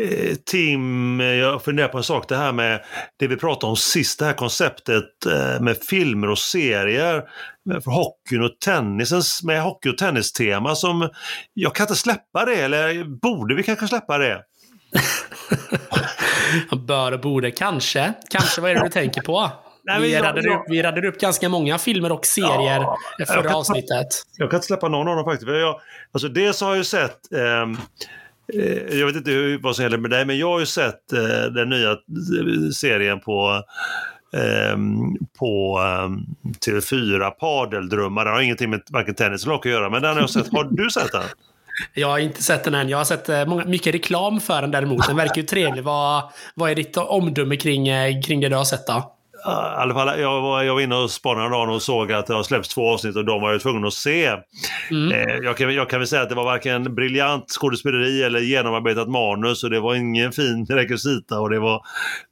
eh, Tim, jag funderar på en sak. Det här med det vi pratade om sist, det här konceptet eh, med filmer och serier för hockeyn och tennisen med hockey och tennistema som jag kan inte släppa det, eller borde vi kanske släppa det? Bör och borde, kanske. Kanske, vad är det du tänker på? Nej, vi, jag, radade jag, upp, vi radade upp ganska många filmer och serier ja, förra avsnittet. Jag kan inte släppa någon av dem faktiskt. Jag, alltså dels har jag ju sett eh, Eh, jag vet inte hur, vad som gäller med dig, men jag har ju sett eh, den nya eh, serien på eh, på eh, TV4, Padeldrömmar. Det har ingenting med varken tennis eller att göra, men den har jag sett. Har du sett den? Jag har inte sett den än. Jag har sett eh, många, mycket reklam för den däremot. Den verkar ju trevlig. Vad, vad är ditt omdöme kring, kring det du har sett då? Alla fall, jag, var, jag var inne och spanade dagen och såg att det har släppts två avsnitt och de var jag tvungen att se. Mm. Eh, jag, kan, jag kan väl säga att det var varken briljant skådespeleri eller genomarbetat manus och det var ingen fin rekvisita och det var,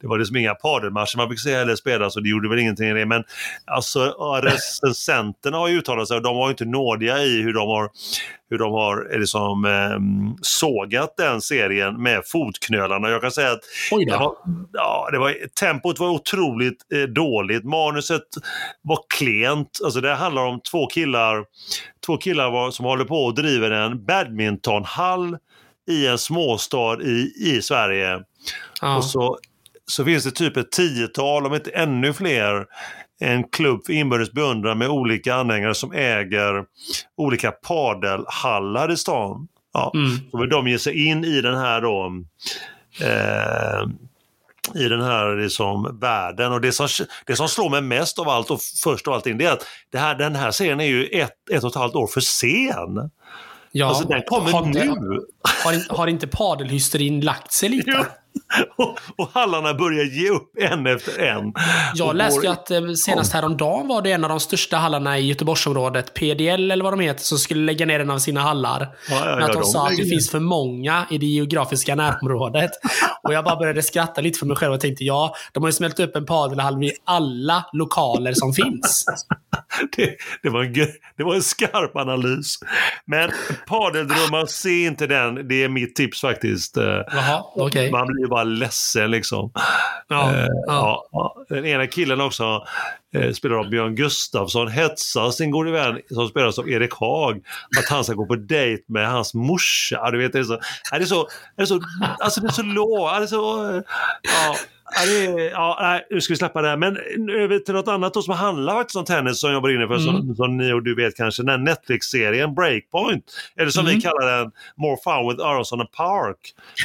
det var liksom inga padelmatcher man fick se eller spela så det gjorde väl ingenting i det. Men alltså recensenterna har ju uttalat sig och de var inte nådiga i hur de har hur de har eh, liksom, eh, sågat den serien med fotknölarna. Jag kan säga att det var, ja, det var, tempot var otroligt eh, dåligt. Manuset var klent. Alltså det handlar om två killar, två killar var, som håller på och driver en badmintonhall i en småstad i, i Sverige. Ja. Och så, så finns det typ ett tiotal, om inte ännu fler, en klubb för inbördes beundran med olika anhängare som äger olika padelhallar i stan. Ja. Mm. Så vill de ge sig in i den här då eh, i den här liksom, världen. Och det som, det som slår mig mest av allt och först av allting det är att det här, den här serien är ju ett, ett och ett halvt år för sen. Ja, alltså den kommer har, nu. Har, har inte padelhysterin lagt sig lite? och, och hallarna börjar ge upp en efter en. Jag läste ju att eh, senast häromdagen var det en av de största hallarna i Göteborgsområdet, PDL eller vad de heter, som skulle lägga ner en av sina hallar. Ja, ja, Men att de, de sa att det finns för många i det geografiska närområdet. och jag bara började skratta lite för mig själv och tänkte ja, de har ju smält upp en padelhall vid alla lokaler som finns. det, det, var en, det var en skarp analys. Men padeldrömmar, se inte den. Det är mitt tips faktiskt. Eh, Jaha, okay. Man blir bara ledsen liksom. Ja, eh, ja. ja, Den ena killen också eh, spelar av Björn Gustafsson hetsar sin gode vän som spelas av Erik Haag att han ska gå på dejt med hans morsa. Du vet, det är så, det är så, det är så, alltså det är så lågt, det är så, ja. Ja, det ja, nej, nu ska vi släppa det här. Men över till något annat då som handlar faktiskt om tennis som jag brinner för, mm. som, som ni och du vet kanske, den Netflix-serien Breakpoint. Eller som mm. vi kallar den, More Fun with Aronson and Park.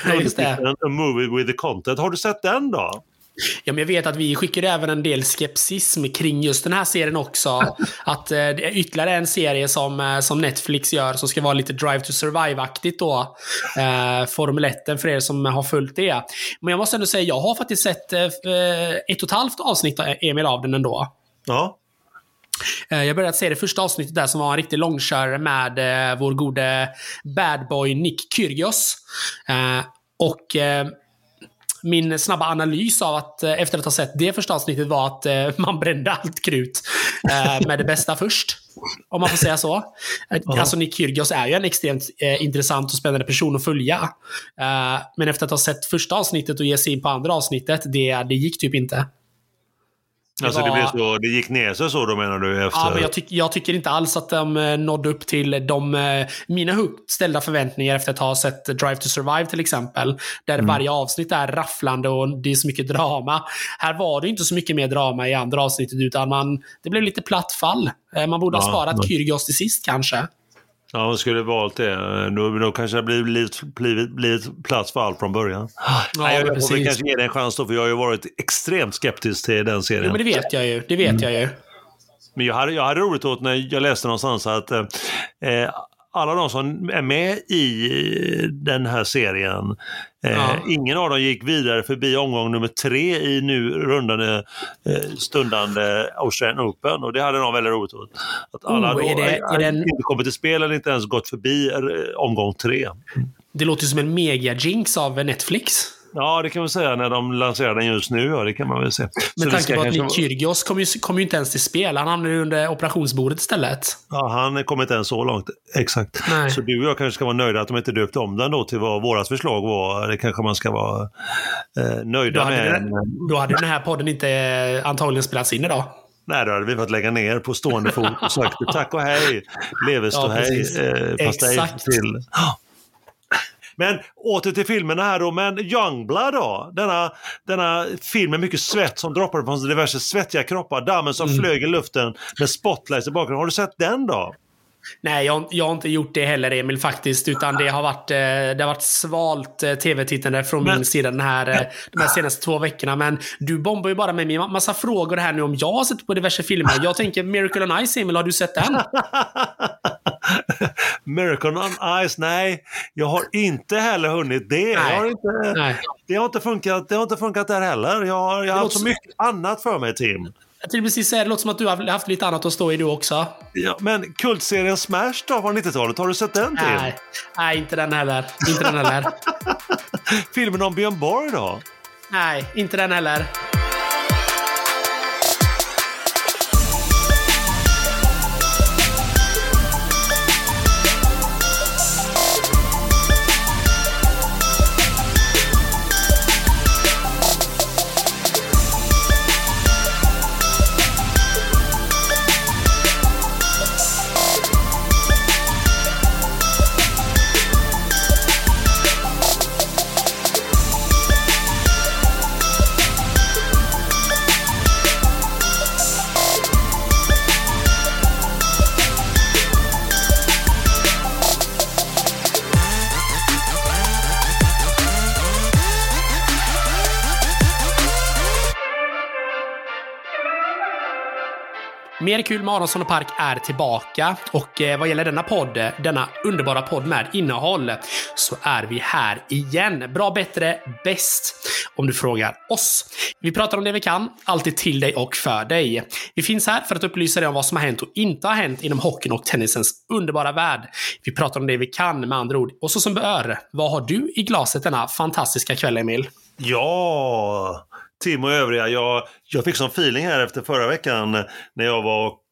Ja, just det. A movie with the content. Har du sett den då? Ja, men jag vet att vi skickade även en del skepsism kring just den här serien också. att eh, det är ytterligare en serie som, eh, som Netflix gör som ska vara lite Drive to Survive-aktigt då. Eh, Formel 1 för er som har följt det. Men jag måste ändå säga, jag har faktiskt sett eh, ett och ett halvt avsnitt, Emil, av den ändå. Ja. Eh, jag började se det första avsnittet där som var en riktig långkörare med eh, vår gode bad boy Nick Kyrgios. Eh, och min snabba analys av att eh, efter att ha sett det första avsnittet var att eh, man brände allt krut eh, med det bästa först. Om man får säga så. Uh-huh. Alltså Nick Kyrgios är ju en extremt eh, intressant och spännande person att följa. Eh, men efter att ha sett första avsnittet och ge sig in på andra avsnittet, det, det gick typ inte. Det alltså var... det, blev så, det gick ner sig så då menar du? Efter... Ja, men jag, tyck, jag, tycker inte alls att de eh, nådde upp till de, eh, mina högt ställda förväntningar efter att ha sett Drive to Survive till exempel. Där mm. varje avsnitt är rafflande och det är så mycket drama. Här var det inte så mycket mer drama i andra avsnittet utan man, det blev lite platt fall. Eh, man borde ha ja, sparat men... Kyrgios till sist kanske. Ja, man skulle valt det. Då, då kanske det blivit, blivit, blivit plats för allt från början. Ja, Nej, jag får väl kanske ge det en chans då, för jag har ju varit extremt skeptisk till den serien. Jo, men det vet jag ju. Det vet mm. jag ju. Men jag hade, jag hade roligt åt när jag läste någonstans att eh alla de som är med i den här serien, eh, ja. ingen av dem gick vidare förbi omgång nummer tre i nu rundande eh, stundande Australian Open och det hade de väldigt roligt åt. Att alla oh, är det, är den... inte kommit till spel eller inte ens gått förbi eh, omgång tre. Det låter som en mega-jinx av Netflix. Ja, det kan man säga när de lanserar den just nu. Ja, det kan man väl säga. Med tanke på att Nick Kyrgios kom ju, kom ju inte ens till spel. Han hamnade under operationsbordet istället. Ja, han kom inte ens så långt. Exakt. Nej. Så du och jag kanske ska vara nöjda att de inte döpte om den då till vad vårat förslag var. Det kanske man ska vara eh, nöjda då med. Den, då hade den här podden inte eh, antagligen spelats in idag. Nej, då hade vi fått lägga ner på stående fot och sagt tack och hej, leverståhej, ja, eh, pastej till. Men åter till filmerna här då, men Youngblood då? Denna, denna film med mycket svett som droppade från diverse svettiga kroppar, dammen som mm. flög i luften med spotlights i bakgrunden. Har du sett den då? Nej, jag, jag, har inte gjort det heller Emil faktiskt. Utan det har varit, eh, det har varit svalt eh, tv-tittande från men, min sida den här, eh, de här senaste två veckorna. Men du bombar ju bara med mig massa frågor här nu om jag har sett på diverse filmer. Jag tänker Miracle on Ice, Emil, har du sett den? Miracle on Ice, nej. Jag har inte heller hunnit det. Nej. Har inte, nej. Det, har inte funkat, det har inte funkat där heller. Jag har, jag har haft så mycket annat för mig, Tim. Jag tänkte precis säga, det låter som att du har haft lite annat att stå i du också. Ja, men kultserien Smash då från 90-talet, har du sett den till? Nej, nej inte den heller. Inte den heller. Filmen om Björn Borg då? Nej, inte den heller. Mer kul med Aronsson och Park är tillbaka och eh, vad gäller denna podd, eh, denna underbara podd med innehåll, så är vi här igen. Bra, bättre, bäst om du frågar oss. Vi pratar om det vi kan, alltid till dig och för dig. Vi finns här för att upplysa dig om vad som har hänt och inte har hänt inom hockeyn och tennisens underbara värld. Vi pratar om det vi kan med andra ord. Och så som bör, vad har du i glaset denna fantastiska kväll, Emil? Ja, Tim och övriga. Jag, jag fick sån feeling här efter förra veckan när jag var och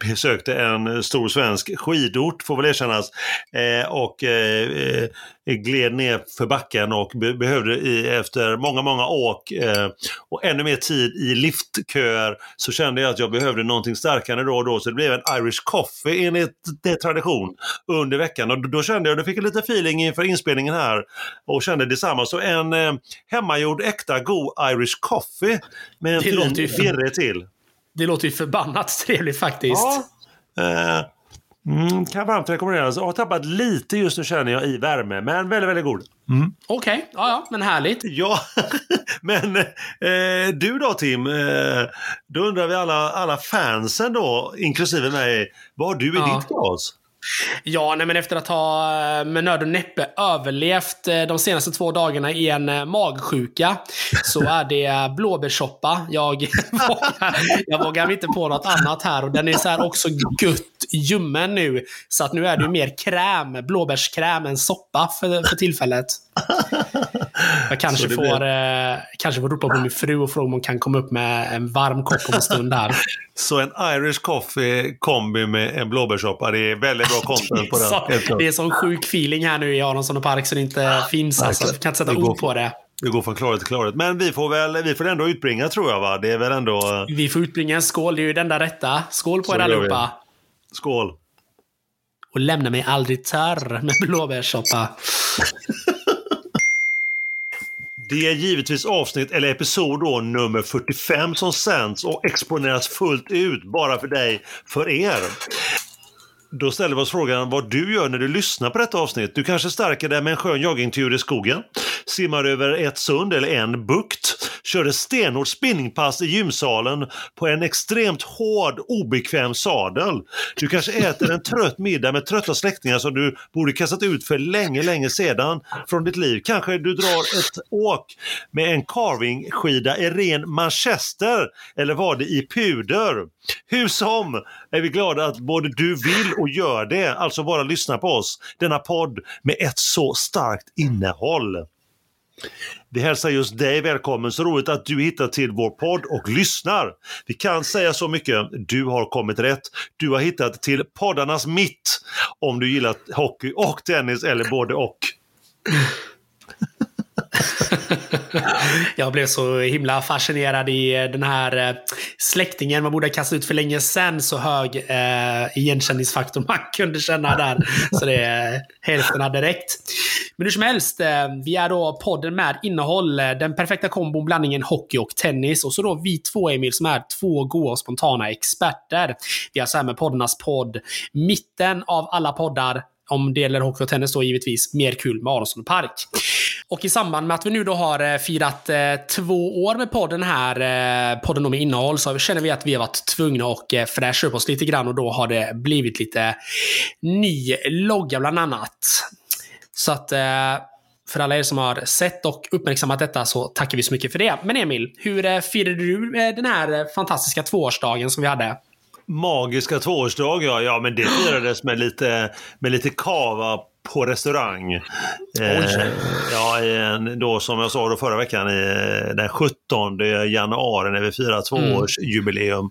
besökte en stor svensk skidort, får väl erkännas, eh, och eh, eh, gled ner för backen och be behövde i, efter många, många åk eh, och ännu mer tid i liftköer så kände jag att jag behövde någonting starkare då och då, så det blev en Irish coffee enligt det tradition under veckan. Och då kände jag, då fick jag lite feeling inför inspelningen här och kände detsamma. Så en eh, hemmagjord, äkta, god Irish coffee med en fin virre till. Det låter ju förbannat trevligt faktiskt. Ja. Eh, mm, kan varmt rekommenderas. Jag har tappat lite just nu känner jag i värme, men väldigt, väldigt god. Mm. Okej, okay. ja, ja, men härligt. Ja, men eh, du då Tim? Eh, då undrar vi alla, alla fansen då, inklusive mig, vad har du i ja. ditt glas? Ja, nej, men efter att ha eh, med nöd och näppe överlevt eh, de senaste två dagarna i en eh, magsjuka så är det blåbärssoppa. Jag, jag vågar inte på något annat här och den är så här också gött ljummen nu. Så att nu är det mer kräm, blåbärskräm än soppa för, för tillfället. Jag kanske får, eh, kanske får ropa på min fru och fråga om hon kan komma upp med en varm kopp om en stund här. Så en Irish coffee kombi med en blåbärssoppa, det är väldigt bra content på den. det är sån sjuk feeling här nu i Aronsson och Park så det inte ah, finns. Alltså. Jag kan inte sätta ord på det. Vi går från klarhet till klarhet. Men vi får väl vi får ändå utbringa tror jag va? Det är väl ändå... Vi får utbringa en skål, det är ju den där rätta. Skål på er allihopa. Skål. Och lämna mig aldrig törr med blåbärssoppa. Det är givetvis avsnitt eller episod då, nummer 45 som sänds och exponeras fullt ut bara för dig, för er. Då ställer vi oss frågan vad du gör när du lyssnar på detta avsnitt. Du kanske stärker dig med en skön joggingtur i skogen, simmar över ett sund eller en bukt, körde stenhårt spinningpass i gymsalen på en extremt hård, obekväm sadel. Du kanske äter en trött middag med trötta släktingar som du borde kastat ut för länge, länge sedan från ditt liv. Kanske du drar ett åk med en carvingskida i ren manchester eller var det i puder. Hur som är vi glada att både du vill och gör det, alltså bara lyssna på oss, denna podd med ett så starkt innehåll. Vi hälsar just dig välkommen. Så roligt att du hittar till vår podd och lyssnar. Vi kan säga så mycket. Du har kommit rätt. Du har hittat till poddarnas mitt om du gillar hockey och tennis eller både och. jag blev så himla fascinerad i eh, den här eh, släktingen man borde ha kastat ut för länge sedan. Så hög eh, igenkänningsfaktor man kunde känna där. Så det är hälften hade räckt. Men hur som helst, eh, vi är då podden med innehåll. Eh, den perfekta kombon, blandningen hockey och tennis. Och så då vi två, Emil, som är två goa och spontana experter. Vi har så här med poddarnas podd. Mitten av alla poddar om det gäller hockey och tennis då givetvis, mer kul med Aronsson Park. Och i samband med att vi nu då har eh, firat eh, två år med podden här, eh, Podden podden med innehåll, så känner vi att vi har varit tvungna att fräscha upp oss lite grann och då har det blivit lite ny logga bland annat. Så att för alla er som har sett och uppmärksammat detta så tackar vi så mycket för det. Men Emil, hur firade du den här fantastiska tvåårsdagen som vi hade? Magiska tvåårsdag, ja. ja men det firades med lite, med lite kava på restaurang. Eh, ja, en, då som jag sa då förra veckan, i, den 17 januari när vi firar tvåårsjubileum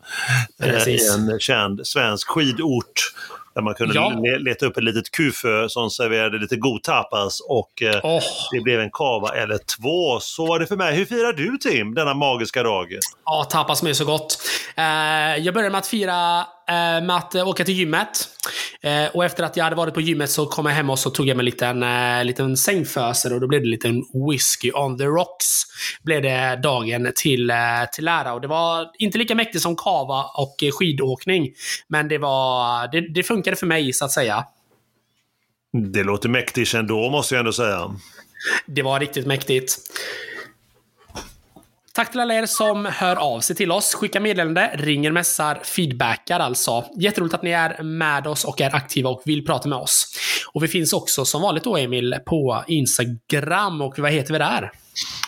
mm. eh, i en känd svensk skidort där man kunde ja. leta upp ett litet kufö som serverade lite god tapas och eh, oh. det blev en kava eller två. Så var det för mig. Hur firar du Tim, denna magiska dag? Ja, tapas med så gott. Eh, jag började med att fira eh, med att åka till gymmet. Eh, och efter att jag hade varit på gymmet så kom jag hem och så tog jag mig en liten, eh, liten sängföser och då blev det en liten whisky on the rocks. Blev det dagen till, eh, till ära. Och det var inte lika mäktigt som kava och skidåkning. Men det, var, det, det funkade för mig så att säga. Det låter mäktigt ändå måste jag ändå säga. Det var riktigt mäktigt. Tack till alla er som hör av sig till oss, skickar meddelande, ringer, mässar, feedbackar alltså. Jätteroligt att ni är med oss och är aktiva och vill prata med oss. Och vi finns också som vanligt då Emil på Instagram och vad heter vi där?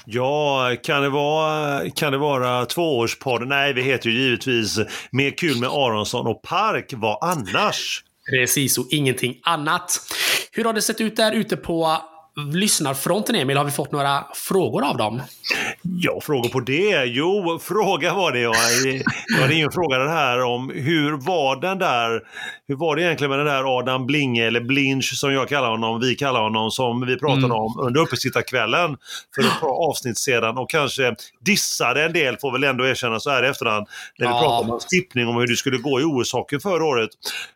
Ja, kan det vara, kan det vara tvåårspodden? Nej, vi heter ju givetvis Mer kul med Aronsson och Park. Vad annars? Precis, och ingenting annat. Hur har det sett ut där ute på lyssnarfronten, Emil? Har vi fått några frågor av dem? Ja, frågor på det? Jo, fråga var det. Ja. Jag hade ingen fråga den här om hur var den där, hur var det egentligen med den där Adam Blinge, eller Blinch som jag kallar honom, vi kallar honom, som vi pratade mm. om under uppesittarkvällen för ett par avsnitt sedan och kanske dissade en del, får väl ändå erkänna så här i efterhand, när vi ja. pratade om stippning om hur det skulle gå i OS-hockeyn förra året.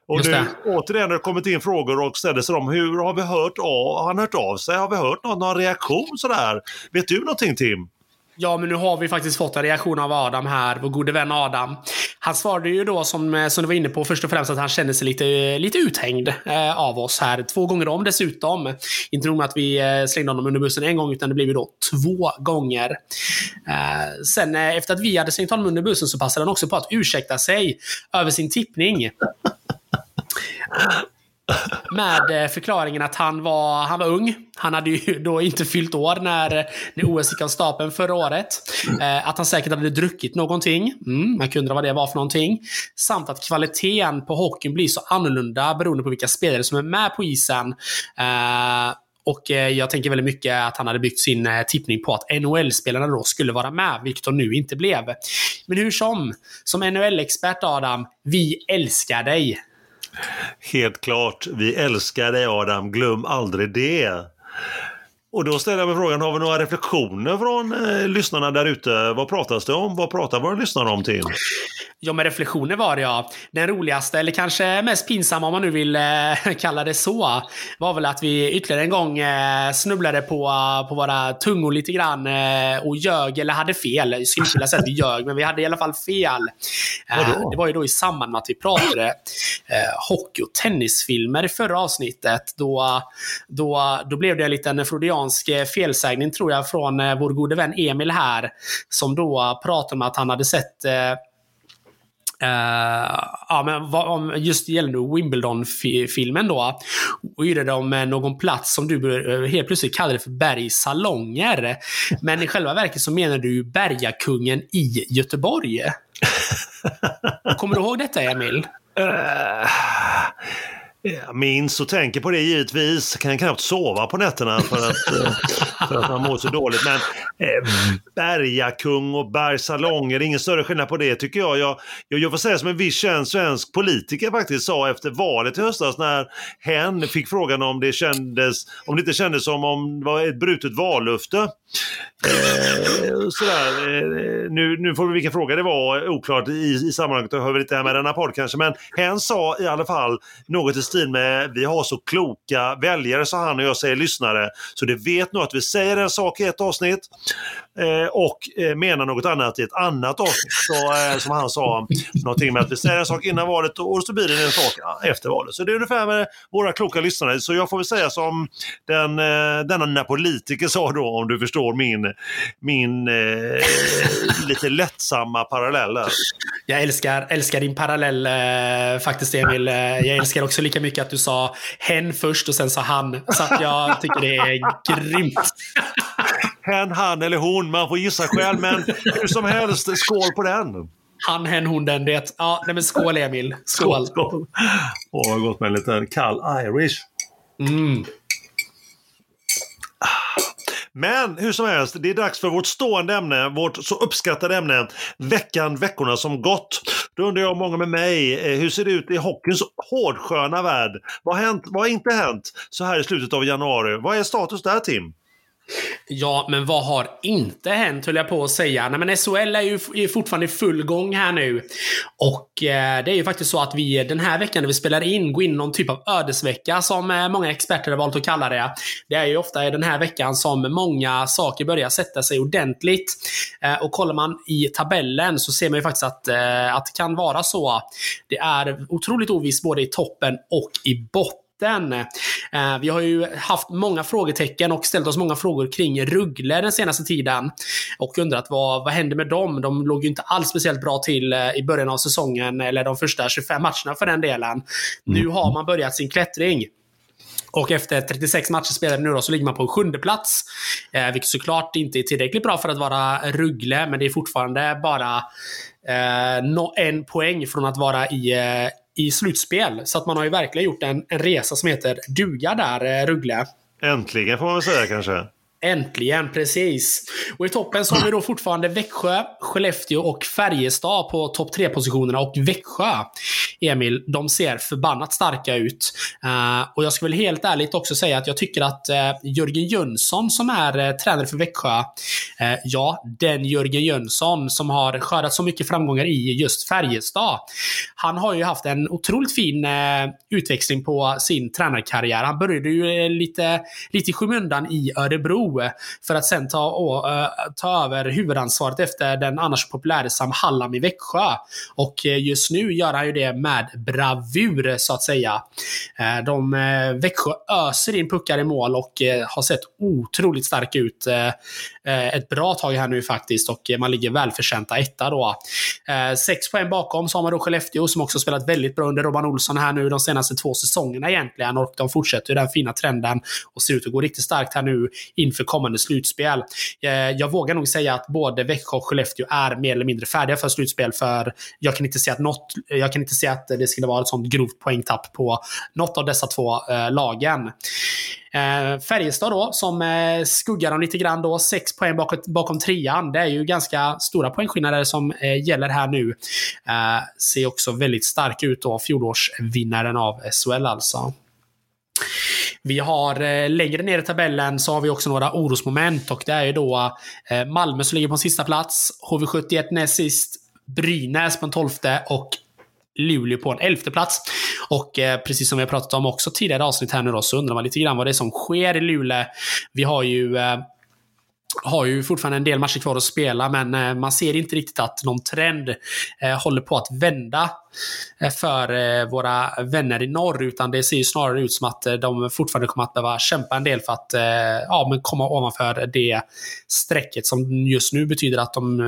Och Just nu det. återigen har det kommit in frågor och ställer sig om hur har vi hört av, har han hört av sig? Har vi hört någon, någon reaktion sådär? Vet du någonting Tim? Ja, men nu har vi faktiskt fått en reaktion av Adam här, vår gode vän Adam. Han svarade ju då, som, eh, som du var inne på, först och främst att han kände sig lite, lite uthängd eh, av oss här. Två gånger om dessutom. Inte nog med att vi eh, slängde honom under bussen en gång, utan det blev ju då två gånger. Eh, sen eh, efter att vi hade slängt honom under bussen så passade han också på att ursäkta sig över sin tippning. Med eh, förklaringen att han var, han var ung. Han hade ju då inte fyllt år när, när OS gick av stapeln förra året. Eh, att han säkert hade druckit någonting. Mm, man kunde undra vad det var för någonting. Samt att kvaliteten på hockeyn blir så annorlunda beroende på vilka spelare som är med på isen. Eh, och eh, jag tänker väldigt mycket att han hade byggt sin eh, tippning på att NHL-spelarna då skulle vara med, vilket de nu inte blev. Men hur som, som NHL-expert Adam, vi älskar dig. Helt klart. Vi älskar dig Adam, glöm aldrig det. Och då ställer jag mig frågan, har vi några reflektioner från eh, lyssnarna där ute? Vad pratas det om? Vad pratar våra lyssnare om Tim? Ja, med reflektioner var det ja. Den roligaste, eller kanske mest pinsamma om man nu vill eh, kalla det så, var väl att vi ytterligare en gång eh, snubblade på, på våra tungor lite grann eh, och ljög, eller hade fel. Jag skulle inte vilja säga att vi ljög, men vi hade i alla fall fel. Eh, det var ju då i samband med att vi pratade eh, hockey och tennisfilmer i förra avsnittet. Då, då, då blev det en liten freudiansk eh, felsägning tror jag från eh, vår gode vän Emil här, som då pratade om att han hade sett Uh, ja, men vad, om just gällande Wimbledon-filmen då. Och yrade om någon plats som du helt plötsligt kallade för Bergs salonger. Men i själva verket så menar du Bergakungen i Göteborg. Kommer du ihåg detta, Emil? Uh, jag minns och tänker på det givetvis. Kan knappt sova på nätterna för att, eh, för att man mår så dåligt. Men eh, Bergakung och bergsalonger, ingen större skillnad på det tycker jag. Jag, jag, jag får säga som en viss känd svensk politiker faktiskt sa efter valet i höstas när hen fick frågan om det, kändes, om det inte kändes som om det var ett brutet vallöfte. Eh, sådär. Eh, nu, nu får vi vilken fråga det var oklart i, i sammanhanget, och hör väl inte med denna podd kanske, men hen sa i alla fall något i stil med vi har så kloka väljare, sa han och jag säger lyssnare, så det vet nog att vi säger en sak i ett avsnitt eh, och eh, menar något annat i ett annat avsnitt. Så, eh, som han sa, någonting med att vi säger en sak innan valet och så blir det en sak efter valet. Så det är ungefär med våra kloka lyssnare. Så jag får väl säga som den, eh, denna politiker sa då, om du förstår min, min eh, lite lättsamma parallell. Jag älskar, älskar din parallell eh, faktiskt Emil. Jag älskar också lika mycket att du sa hen först och sen sa han. Så att jag tycker det är grymt. Hen, han eller hon, man får gissa själv men hur som helst, skål på den! Han, hen, hon, den, det. Ja, nej men skål Emil. Skål! skål. Åh, vad gott med en liten kall Irish. Mm. Men hur som helst, det är dags för vårt stående ämne, vårt så uppskattade ämne, veckan, veckorna som gått. Då undrar jag många med mig, eh, hur ser det ut i hockeyns hårdsköna värld? Vad har, hänt, vad har inte hänt så här i slutet av januari? Vad är status där Tim? Ja, men vad har inte hänt höll jag på att säga. Nej, men SHL är ju är fortfarande i full gång här nu. Och eh, det är ju faktiskt så att vi den här veckan när vi spelar in går in någon typ av ödesvecka som eh, många experter har valt att kalla det. Det är ju ofta den här veckan som många saker börjar sätta sig ordentligt. Eh, och kollar man i tabellen så ser man ju faktiskt att, eh, att det kan vara så. Det är otroligt ovisst både i toppen och i botten mitten. Eh, vi har ju haft många frågetecken och ställt oss många frågor kring Ruggle den senaste tiden. Och undrat vad, vad hände med dem? De låg ju inte alls speciellt bra till eh, i början av säsongen, eller de första 25 matcherna för den delen. Mm. Nu har man börjat sin klättring. Och efter 36 matcher spelade nu då så ligger man på en sjunde plats. Eh, vilket såklart inte är tillräckligt bra för att vara Ruggle, men det är fortfarande bara eh, no, en poäng från att vara i, eh, i slutspel. Så att man har ju verkligen gjort en, en resa som heter duga där, eh, Ruggle. Äntligen får man väl säga kanske. Äntligen, precis. Och i toppen så har vi då fortfarande Växjö, Skellefteå och Färjestad på topp 3-positionerna. Och Växjö, Emil, de ser förbannat starka ut. Uh, och jag ska väl helt ärligt också säga att jag tycker att uh, Jörgen Jönsson som är uh, tränare för Växjö, ja, den Jörgen Jönsson som har skördat så mycket framgångar i just Färjestad. Han har ju haft en otroligt fin utväxling på sin tränarkarriär. Han började ju lite, lite i skymundan i Örebro för att sen ta, uh, ta över huvudansvaret efter den annars populäre Sam Hallam i Växjö. Och eh, just nu gör han ju det med bravur så att säga. Uh, de, uh, Växjö öser in puckar i mål och har sett otroligt starka ut Eh, ett bra tag här nu faktiskt och man ligger välförtjänta etta då. Eh, sex poäng bakom så har man då Skellefteå som också spelat väldigt bra under Robban Olsson här nu de senaste två säsongerna egentligen och de fortsätter den fina trenden och ser ut att gå riktigt starkt här nu inför kommande slutspel. Eh, jag vågar nog säga att både Växjö och Skellefteå är mer eller mindre färdiga för slutspel, för jag kan inte se att, något, jag kan inte se att det skulle vara ett sånt grovt poängtapp på något av dessa två lagen. Eh, Färjestad då, som eh, skuggar dem lite grann då. Sex poäng bakom, bakom trean. Det är ju ganska stora poängskillnader som eh, gäller här nu. Eh, ser också väldigt stark ut då, fjolårsvinnaren av SHL alltså. Vi har eh, längre ner i tabellen så har vi också några orosmoment och det är ju då eh, Malmö som ligger på sista plats, HV71 näst sist, Brynäs på en tolfte och Luleå på en elfte plats. Och eh, precis som vi har pratat om också tidigare avsnitt här nu då, så undrar man lite grann vad det är som sker i Luleå. Vi har ju eh, har ju fortfarande en del matcher kvar att spela, men eh, man ser inte riktigt att någon trend eh, håller på att vända. Eh, för eh, våra vänner i norr, utan det ser ju snarare ut som att eh, de fortfarande kommer att behöva kämpa en del för att ja, men komma ovanför det strecket som just nu betyder att de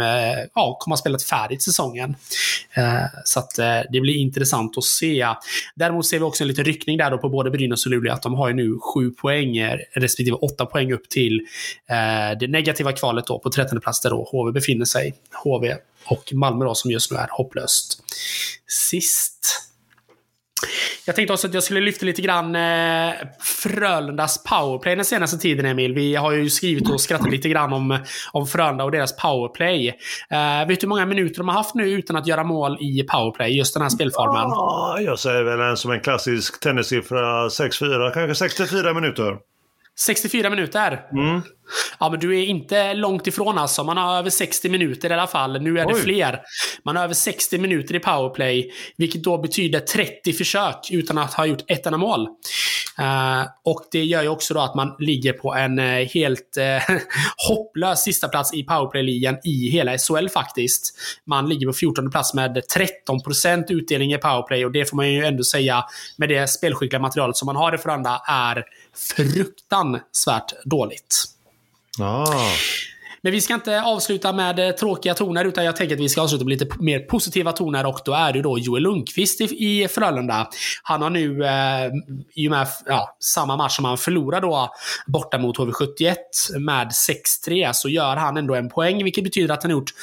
ja, kommer att spela färdigt säsongen. Så att det blir intressant att se. Däremot ser vi också en liten ryckning där då på både Brynäs och Luleå, att de har ju nu sju poäng respektive åtta poäng upp till det negativa kvalet då på 13 plats där då HV befinner sig. HV och Malmö då, som just nu är hopplöst sist. Jag tänkte också att jag skulle lyfta lite grann eh, Frölundas powerplay den senaste tiden, Emil. Vi har ju skrivit och skrattat lite grann om, om Frölunda och deras powerplay. Eh, vet du hur många minuter de har haft nu utan att göra mål i powerplay, just den här spelformen? Ja, jag säger väl en som en klassisk tennissiffra 6-4, kanske 64 minuter. 64 minuter. Mm. Ja, men du är inte långt ifrån alltså. Man har över 60 minuter i alla fall. Nu är det Oj. fler. Man har över 60 minuter i powerplay, vilket då betyder 30 försök utan att ha gjort ett enda mål. Eh, och det gör ju också då att man ligger på en eh, helt eh, hopplös sista plats i powerplay-ligan i hela SHL faktiskt. Man ligger på 14 plats med 13% utdelning i powerplay och det får man ju ändå säga med det spelskickliga materialet som man har i Frölunda är fruktansvärt dåligt. Ah. Men vi ska inte avsluta med eh, tråkiga toner, utan jag tänker att vi ska avsluta med lite mer positiva toner och då är det då Joel Lundqvist i, i Frölunda. Han har nu, eh, i och med ja, samma match som han förlorade då borta mot HV71 med 6-3, så gör han ändå en poäng, vilket betyder att han har gjort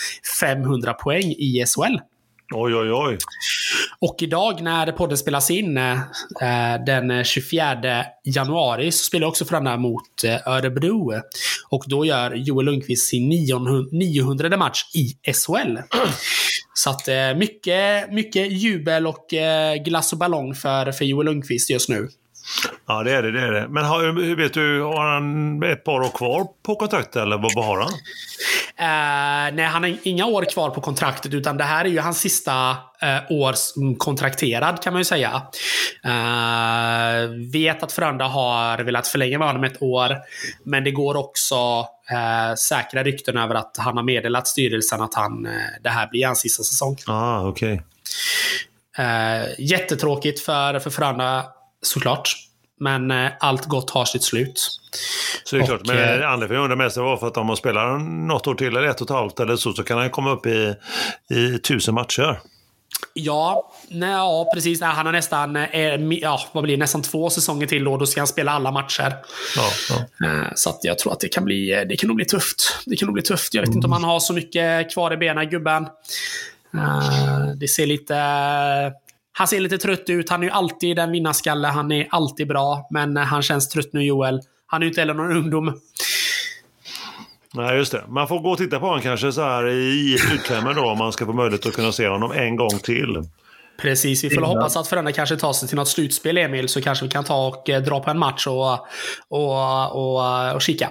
500 poäng i SHL. Oj, oj, oj. Och idag när podden spelas in eh, eh den 24 januari så spelar jag också Frölunda mot eh, Örebro. Och då gör Joel Lundqvist sin 900 900 match i SHL. Så att eh, mycket, mycket jubel och eh, glass och ballong för, för Joel Lundqvist just nu. Ja, det är det. det, är det. Men har, hur vet du, har han ett par år kvar på kontraktet eller vad, har han? Eh, nej, han har inga år kvar på kontraktet, utan det här är ju hans sista eh, år kontrakterad, kan man ju säga. Eh, vet att Frölunda har velat förlänga med honom ett år, men det går också säkra rykten över att han har meddelat styrelsen att han, det här blir hans sista säsong. Ah. Eh, jättetråkigt för, för Frölunda, såklart. Men eh, allt gott har sitt slut. Så det är klart, Och, men eh, anledningen för jag undrar mest var för att om man spelar något år till eller ett och ett halvt eller så, så kan han komma upp i, i tusen matcher. Ja, nej, ja precis. Nej, han har nästan, eh, ja, vad blir det, nästan två säsonger till då. Då ska han spela alla matcher. Ja, ja. Eh, Så att jag tror att det kan bli, det kan nog bli tufft. Det kan nog bli tufft. Jag vet inte om han har så mycket kvar i benen, gubben. Det ser lite... Han ser lite trött ut. Han är ju alltid en vinnarskalle. Han är alltid bra. Men eh, han känns trött nu, Joel. Han är ju inte heller någon ungdom. Nej, just det. Man får gå och titta på honom kanske så här i slutklämmen då om man ska få möjlighet att kunna se honom en gång till. Precis, vi får hoppas att Frölunda kanske tar sig till något slutspel, Emil, så kanske vi kan ta och eh, dra på en match och, och, och, och kika.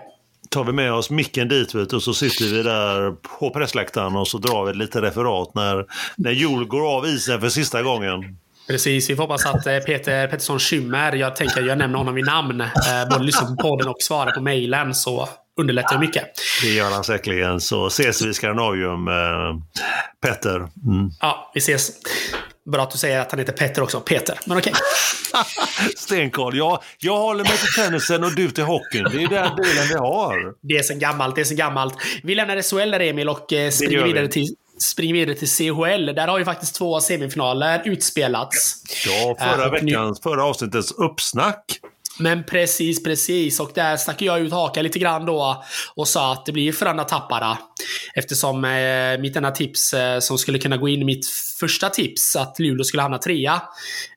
Tar vi med oss micken dit vet och så sitter vi där på pressläktaren och så drar vi lite referat när, när Joel går av isen för sista gången. Precis, vi får hoppas att eh, Peter Pettersson Schymmer, jag tänker jag nämner honom vid namn, eh, både lyssnar på podden och svarar på mejlen så underlättar det mycket. Det gör han säkerligen. Så ses vi i Skandinavium, eh, Petter. Mm. Ja, vi ses. Bra att du säger att han heter Petter också. Peter, men okej. Stenkoll. Jag, jag håller mig till tennisen och du till hockeyn. Det är den delen vi har. Det är så gammalt, det är så gammalt. Vi lämnar SHL där Emil och eh, springer vi. vidare, till, springer vidare till CHL. Där har ju faktiskt två semifinaler utspelats. Ja, förra nu- veckans, förra avsnittets uppsnack. Men precis, precis. Och där stack jag ut hakan lite grann då och sa att det blir Frölunda Tappara. Eftersom eh, mitt enda tips eh, som skulle kunna gå in i mitt första tips, att Luleå skulle hamna trea.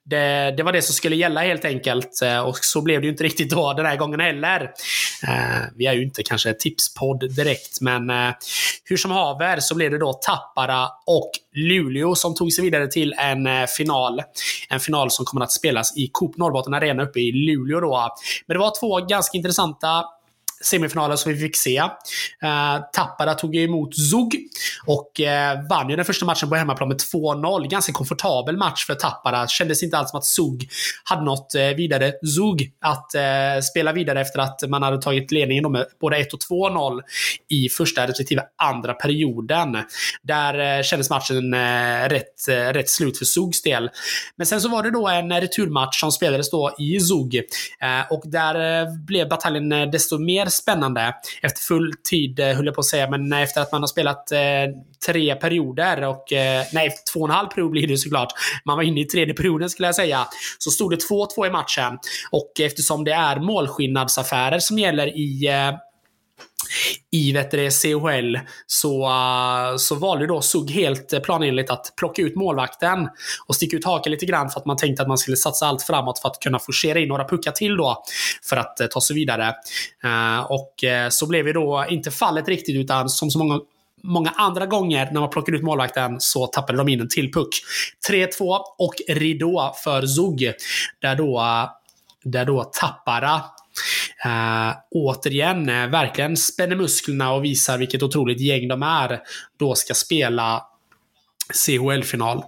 Det, det var det som skulle gälla helt enkelt. Eh, och så blev det ju inte riktigt då den här gången heller. Eh, vi är ju inte kanske tipspodd direkt, men eh, hur som haver så blev det då Tappara och Luleå som tog sig vidare till en eh, final. En final som kommer att spelas i Coop Norrbotten Arena uppe i Luleå då. Men det var två ganska intressanta semifinalen som vi fick se. Eh, Tappara tog emot Zug och eh, vann ju den första matchen på hemmaplan med 2-0. Ganska komfortabel match för Tappara. Kändes inte alls som att Zug hade något eh, vidare Zug att eh, spela vidare efter att man hade tagit ledningen med både 1 och 2-0 i första respektive andra perioden. Där eh, kändes matchen eh, rätt, eh, rätt slut för Zugs del. Men sen så var det då en returmatch som spelades då i Zug. Eh, och där eh, blev bataljen eh, desto mer spännande. Efter full tid, eh, höll jag på att säga, men efter att man har spelat eh, tre perioder och... Eh, nej, två och en halv period blir det såklart. Man var inne i tredje perioden skulle jag säga. Så stod det 2-2 i matchen. Och eftersom det är målskillnadsaffärer som gäller i eh, i vet du, CHL så, eh, så valde då SUG helt eh, planenligt att plocka ut målvakten och sticka ut haken lite grann för att man tänkte att man skulle satsa allt framåt för att kunna forcera in några puckar till då för att eh, ta sig vidare. Och så blev ju då inte fallet riktigt utan som så många många andra gånger när man plockade ut målvakten så tappade de in en till puck. 3-2 och ridå för Zug. Där då, där då Tappara eh, återigen, eh, verkligen spänner musklerna och visar vilket otroligt gäng de är. Då ska spela CHL-final.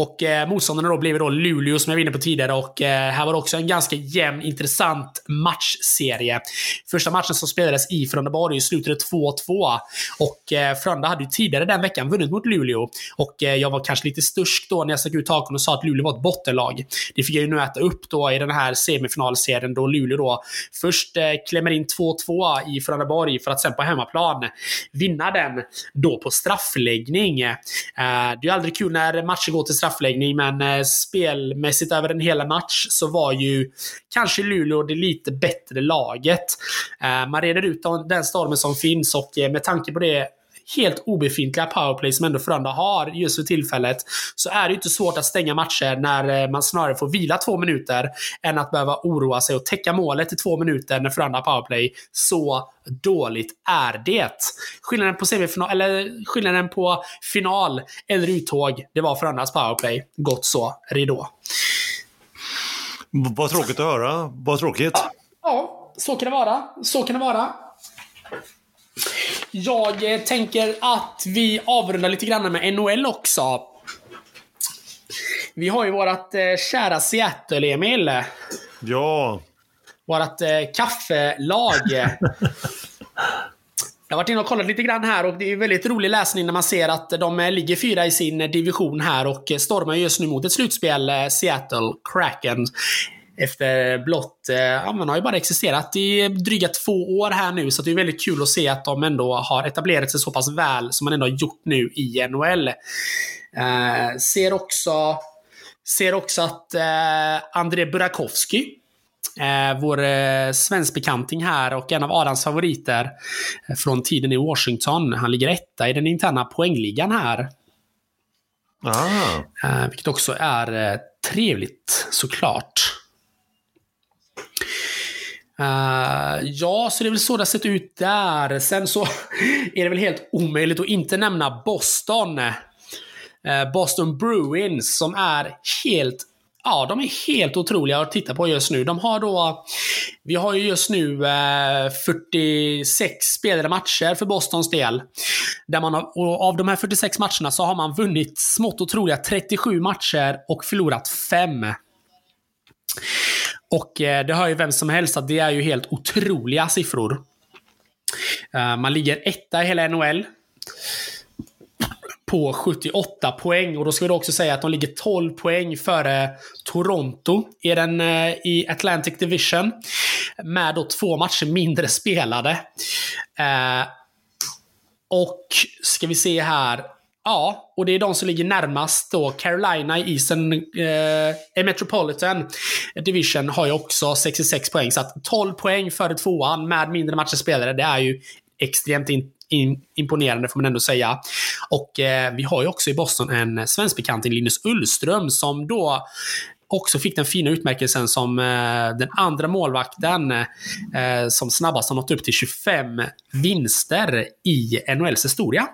Och eh, motståndarna då blev då Luleå som jag var inne på tidigare och eh, här var det också en ganska jämn, intressant matchserie. Första matchen som spelades i Frölundaborg slutade 2-2 och eh, Frölunda hade ju tidigare den veckan vunnit mot Luleå och eh, jag var kanske lite stursk då när jag stack ut taken och sa att Luleå var ett bottenlag. Det fick jag ju nu äta upp då i den här semifinalserien då Luleå då först eh, klämmer in 2-2 i Frölundaborg för att sen på hemmaplan vinna den då på straffläggning. Eh, det är ju aldrig kul när matcher går till straffläggning, men eh, spelmässigt över en hela match så var ju kanske Luleå det lite bättre laget. Eh, Man reder ut den stormen som finns och eh, med tanke på det helt obefintliga powerplay som ändå Frölunda har just för tillfället, så är det inte svårt att stänga matcher när man snarare får vila två minuter än att behöva oroa sig och täcka målet i två minuter när Frölunda har powerplay. Så dåligt är det. Skillnaden på semifinal, eller skillnaden på final eller uttåg, det var Frölundas powerplay. Gott så, ridå. Vad tråkigt att höra. Vad tråkigt. Ja, ja, så kan det vara. Så kan det vara. Jag eh, tänker att vi avrundar lite grann med NHL också. Vi har ju vårt eh, kära Seattle, Emil. Ja. Vårt eh, kaffelag. Jag har varit inne och kollat lite grann här och det är väldigt rolig läsning när man ser att de ligger fyra i sin division här och stormar just nu mot ett slutspel, Seattle Kraken efter blott, eh, ja man har ju bara existerat i dryga två år här nu, så det är väldigt kul att se att de ändå har etablerat sig så pass väl som man ändå har gjort nu i NHL. Eh, ser också, ser också att eh, André Burakovsky Eh, vår eh, svenskbekanting här och en av Adams favoriter eh, från tiden i Washington. Han ligger etta i den interna poängligan här. Ah. Eh, vilket också är trevligt såklart. Uh, ja, så det är väl så det har sett ut där. Sen så är det väl helt omöjligt att inte nämna Boston. Uh, Boston Bruins som är helt Ja, de är helt otroliga att titta på just nu. De har då... Vi har ju just nu eh, 46 spelade matcher för Bostons del. Där man har, och av de här 46 matcherna så har man vunnit smått otroliga 37 matcher och förlorat 5. Och eh, det hör ju vem som helst att det är ju helt otroliga siffror. Eh, man ligger etta i hela NHL. På 78 poäng. Och då ska vi också säga att de ligger 12 poäng före Toronto i, den, eh, i Atlantic Division. Med då två matcher mindre spelade. Eh, och ska vi se här. Ja, och det är de som ligger närmast då. Carolina i Eastern eh, eh Metropolitan Division har ju också 66 poäng. Så att 12 poäng före tvåan med mindre matcher spelare, det är ju extremt in, in, imponerande får man ändå säga. Och eh, vi har ju också i Boston en svensk bekant, Linus Ullström, som då också fick den fina utmärkelsen som eh, den andra målvakten eh, som snabbast har nått upp till 25 vinster i NHLs historia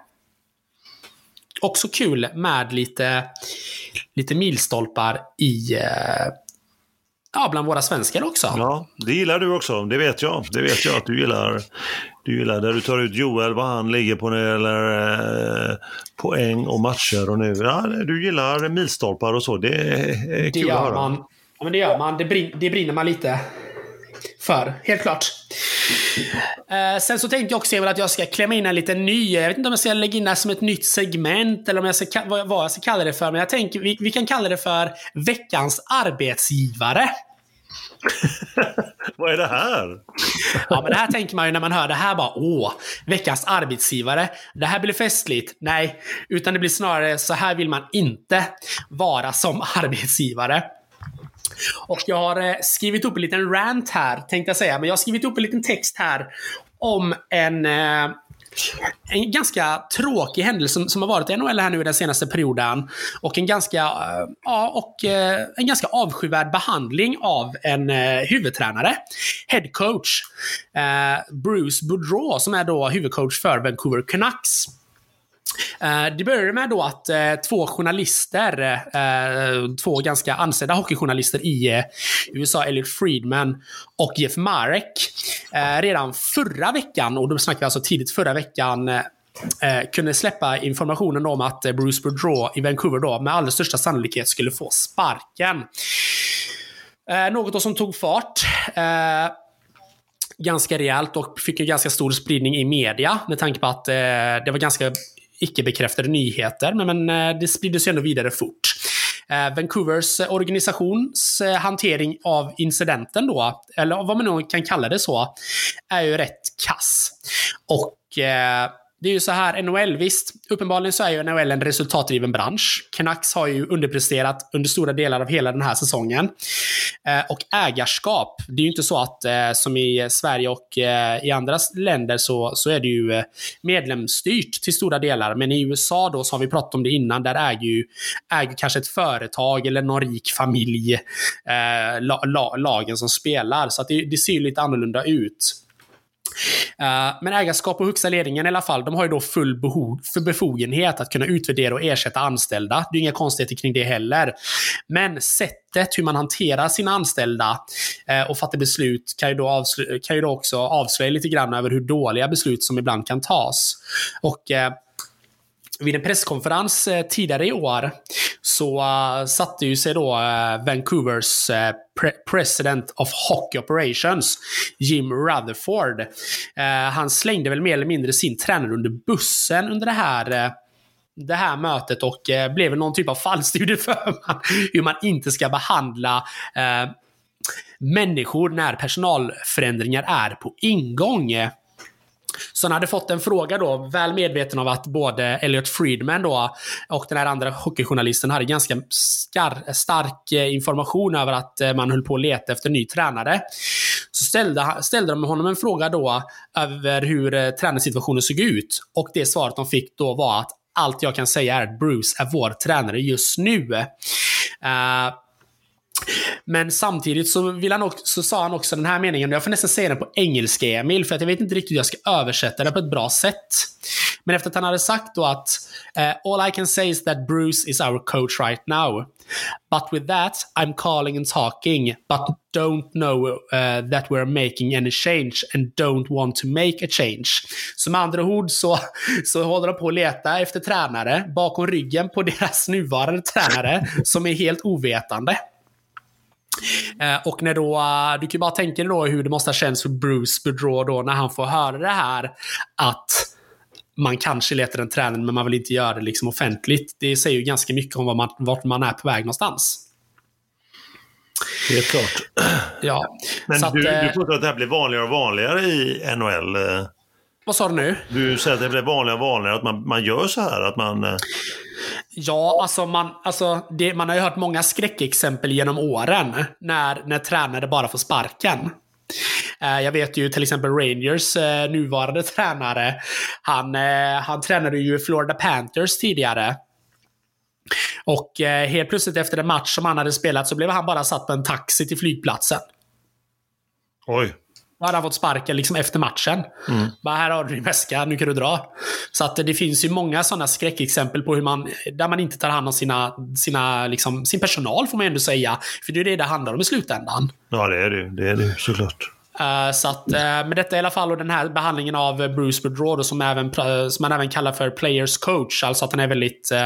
också kul med lite, lite milstolpar i eh, ja, bland våra svenskar också. Ja, det gillar du också. Det vet jag. Det vet jag att du gillar. Du gillar där du tar ut Joel, vad han ligger på när det gäller eh, poäng och matcher och nu. Ja, du gillar milstolpar och så. Det är kul det att höra. Man. Ja, men det gör man. Det, brin det brinner man lite för, helt klart. Uh, sen så tänkte jag också Emil, att jag ska klämma in en liten ny. Jag vet inte om jag ska lägga in det här som ett nytt segment eller om jag ska, vad, vad jag ska kalla det för. Men jag tänker vi, vi kan kalla det för veckans arbetsgivare. Vad är det här? ja, men det här tänker man ju när man hör det här bara åh, veckans arbetsgivare. Det här blir festligt. Nej, utan det blir snarare så här vill man inte vara som arbetsgivare. Och jag har eh, skrivit upp en liten rant här, tänkte jag säga. Men jag har skrivit upp en liten text här om en eh, en ganska tråkig händelse som, som har varit i NHL här nu i den senaste perioden. Och en ganska, eh, ja, och eh, en ganska avskyvärd behandling av en eh, huvudtränare. Headcoach Bruce Boudreau som är då huvudcoach för Vancouver Canucks. Eh, det började med då att eh, två journalister, eh, två ganska ansedda hockeyjournalister i USA, Elliot Friedman och Jeff Marek, redan förra veckan, och då snackar vi alltså tidigt förra veckan, kunde släppa informationen om att Bruce Boudreau i Vancouver då med allra största sannolikhet skulle få sparken. något som tog fart ganska rejält och fick en ganska stor spridning i media med tanke på att eh, det var ganska icke-bekräftade nyheter, men, men eh, det sprider sig ändå vidare fort. Eh, Vancouvers eh, organisations hantering av incidenten då, eller vad man nu kan kalla det så, är ju rätt kass. Och eh, det är ju så här, NHL, visst, uppenbarligen så är ju NHL en resultatdriven bransch. Canucks har ju underpresterat under stora delar av hela den här säsongen. Eh, och ägarskap, det är ju inte så att eh, som i Sverige och eh, i andra länder så, så är det ju eh, medlemsstyrt till stora delar. Men i USA då, så har vi pratat om det innan, där äger ju äger kanske ett företag eller någon rik familj eh, la, la, lagen som spelar. Så att det, det ser lite annorlunda ut. Uh, men ägarskap och högsta ledningen i alla fall, de har ju då full behov, för befogenhet att kunna utvärdera och ersätta anställda. Det är inga konstigheter kring det heller. Men sättet hur man hanterar sina anställda uh, och fattar beslut kan ju, då kan ju då också avslöja lite grann över hur dåliga beslut som ibland kan tas. Och uh, vid en presskonferens eh, tidigare i år så eh, satte ju sig då eh, Vancouvers pre President of Hockey Operations, Jim Rutherford. han slängde väl mer eller mindre sin tränare under bussen under det här det här mötet och blev någon typ av fallstudie för hur man inte ska behandla människor när personalförändringar är på ingång. Så han hade fått en fråga då, väl medveten om att både Elliot Friedman då och den här andra hockeyjournalisten hade ganska skar, stark eh, information över att eh, man höll på att leta efter ny tränare. Så ställde, ställde de honom en fråga då över hur eh, tränarsituationen såg ut. Och det svaret de fick då var att allt jag kan säga är att Bruce är vår tränare just nu. Uh, men samtidigt så, vill han också, så sa han också den här meningen, jag får nästan säga den på engelska Emil, för att jag vet inte riktigt hur jag ska översätta det på ett bra sätt. Men efter att han hade sagt då att uh, “All I can say is that Bruce is our coach right now. But with that, I'm calling and talking, but don't know uh, that we're making any change and don't want to make a change. Så med andra ord så, så håller de på att leta efter tränare bakom ryggen på deras nuvarande tränare som är helt ovetande. Eh, och när då, du kan ju bara tänka dig då hur det måste ha känts för Bruce Boudreau då när han får höra det här att man kanske letar en tränare men man vill inte göra det liksom offentligt. Det säger ju ganska mycket om var man, vart man är på väg någonstans. Helt klart. Ja. Men Så du, att, du eh, tror att det här blir vanligare och vanligare i NHL? Vad sa du nu? Du säger att det blir vanligare och vanligare att man, man gör så här? Att man... eh, Ja, alltså, man, alltså det, man har ju hört många skräckexempel genom åren när, när tränare bara får sparken. Eh, Jag vet ju till exempel Rangers eh, nuvarande tränare. Han, han tränade ju Florida Panthers tidigare. Och helt plötsligt efter en match som han hade spelat så blev han bara satt på en taxi till flygplatsen. Oj. Då hade han fått sparken liksom efter matchen. Bara, här har du din väska, nu kan du dra. Så att det finns ju många sådana skräckexempel på hur man, där man inte tar hand om sina, sina, liksom, sin personal får man ändå säga. För det är det det handlar om i slutändan. Ja, det är det. Det är det såklart. Eh, så att, uh, med detta i alla fall och den här behandlingen av eh, Bruce Boudreau som, även, eh, som man även kallar för players coach. Alltså att han är väldigt uh,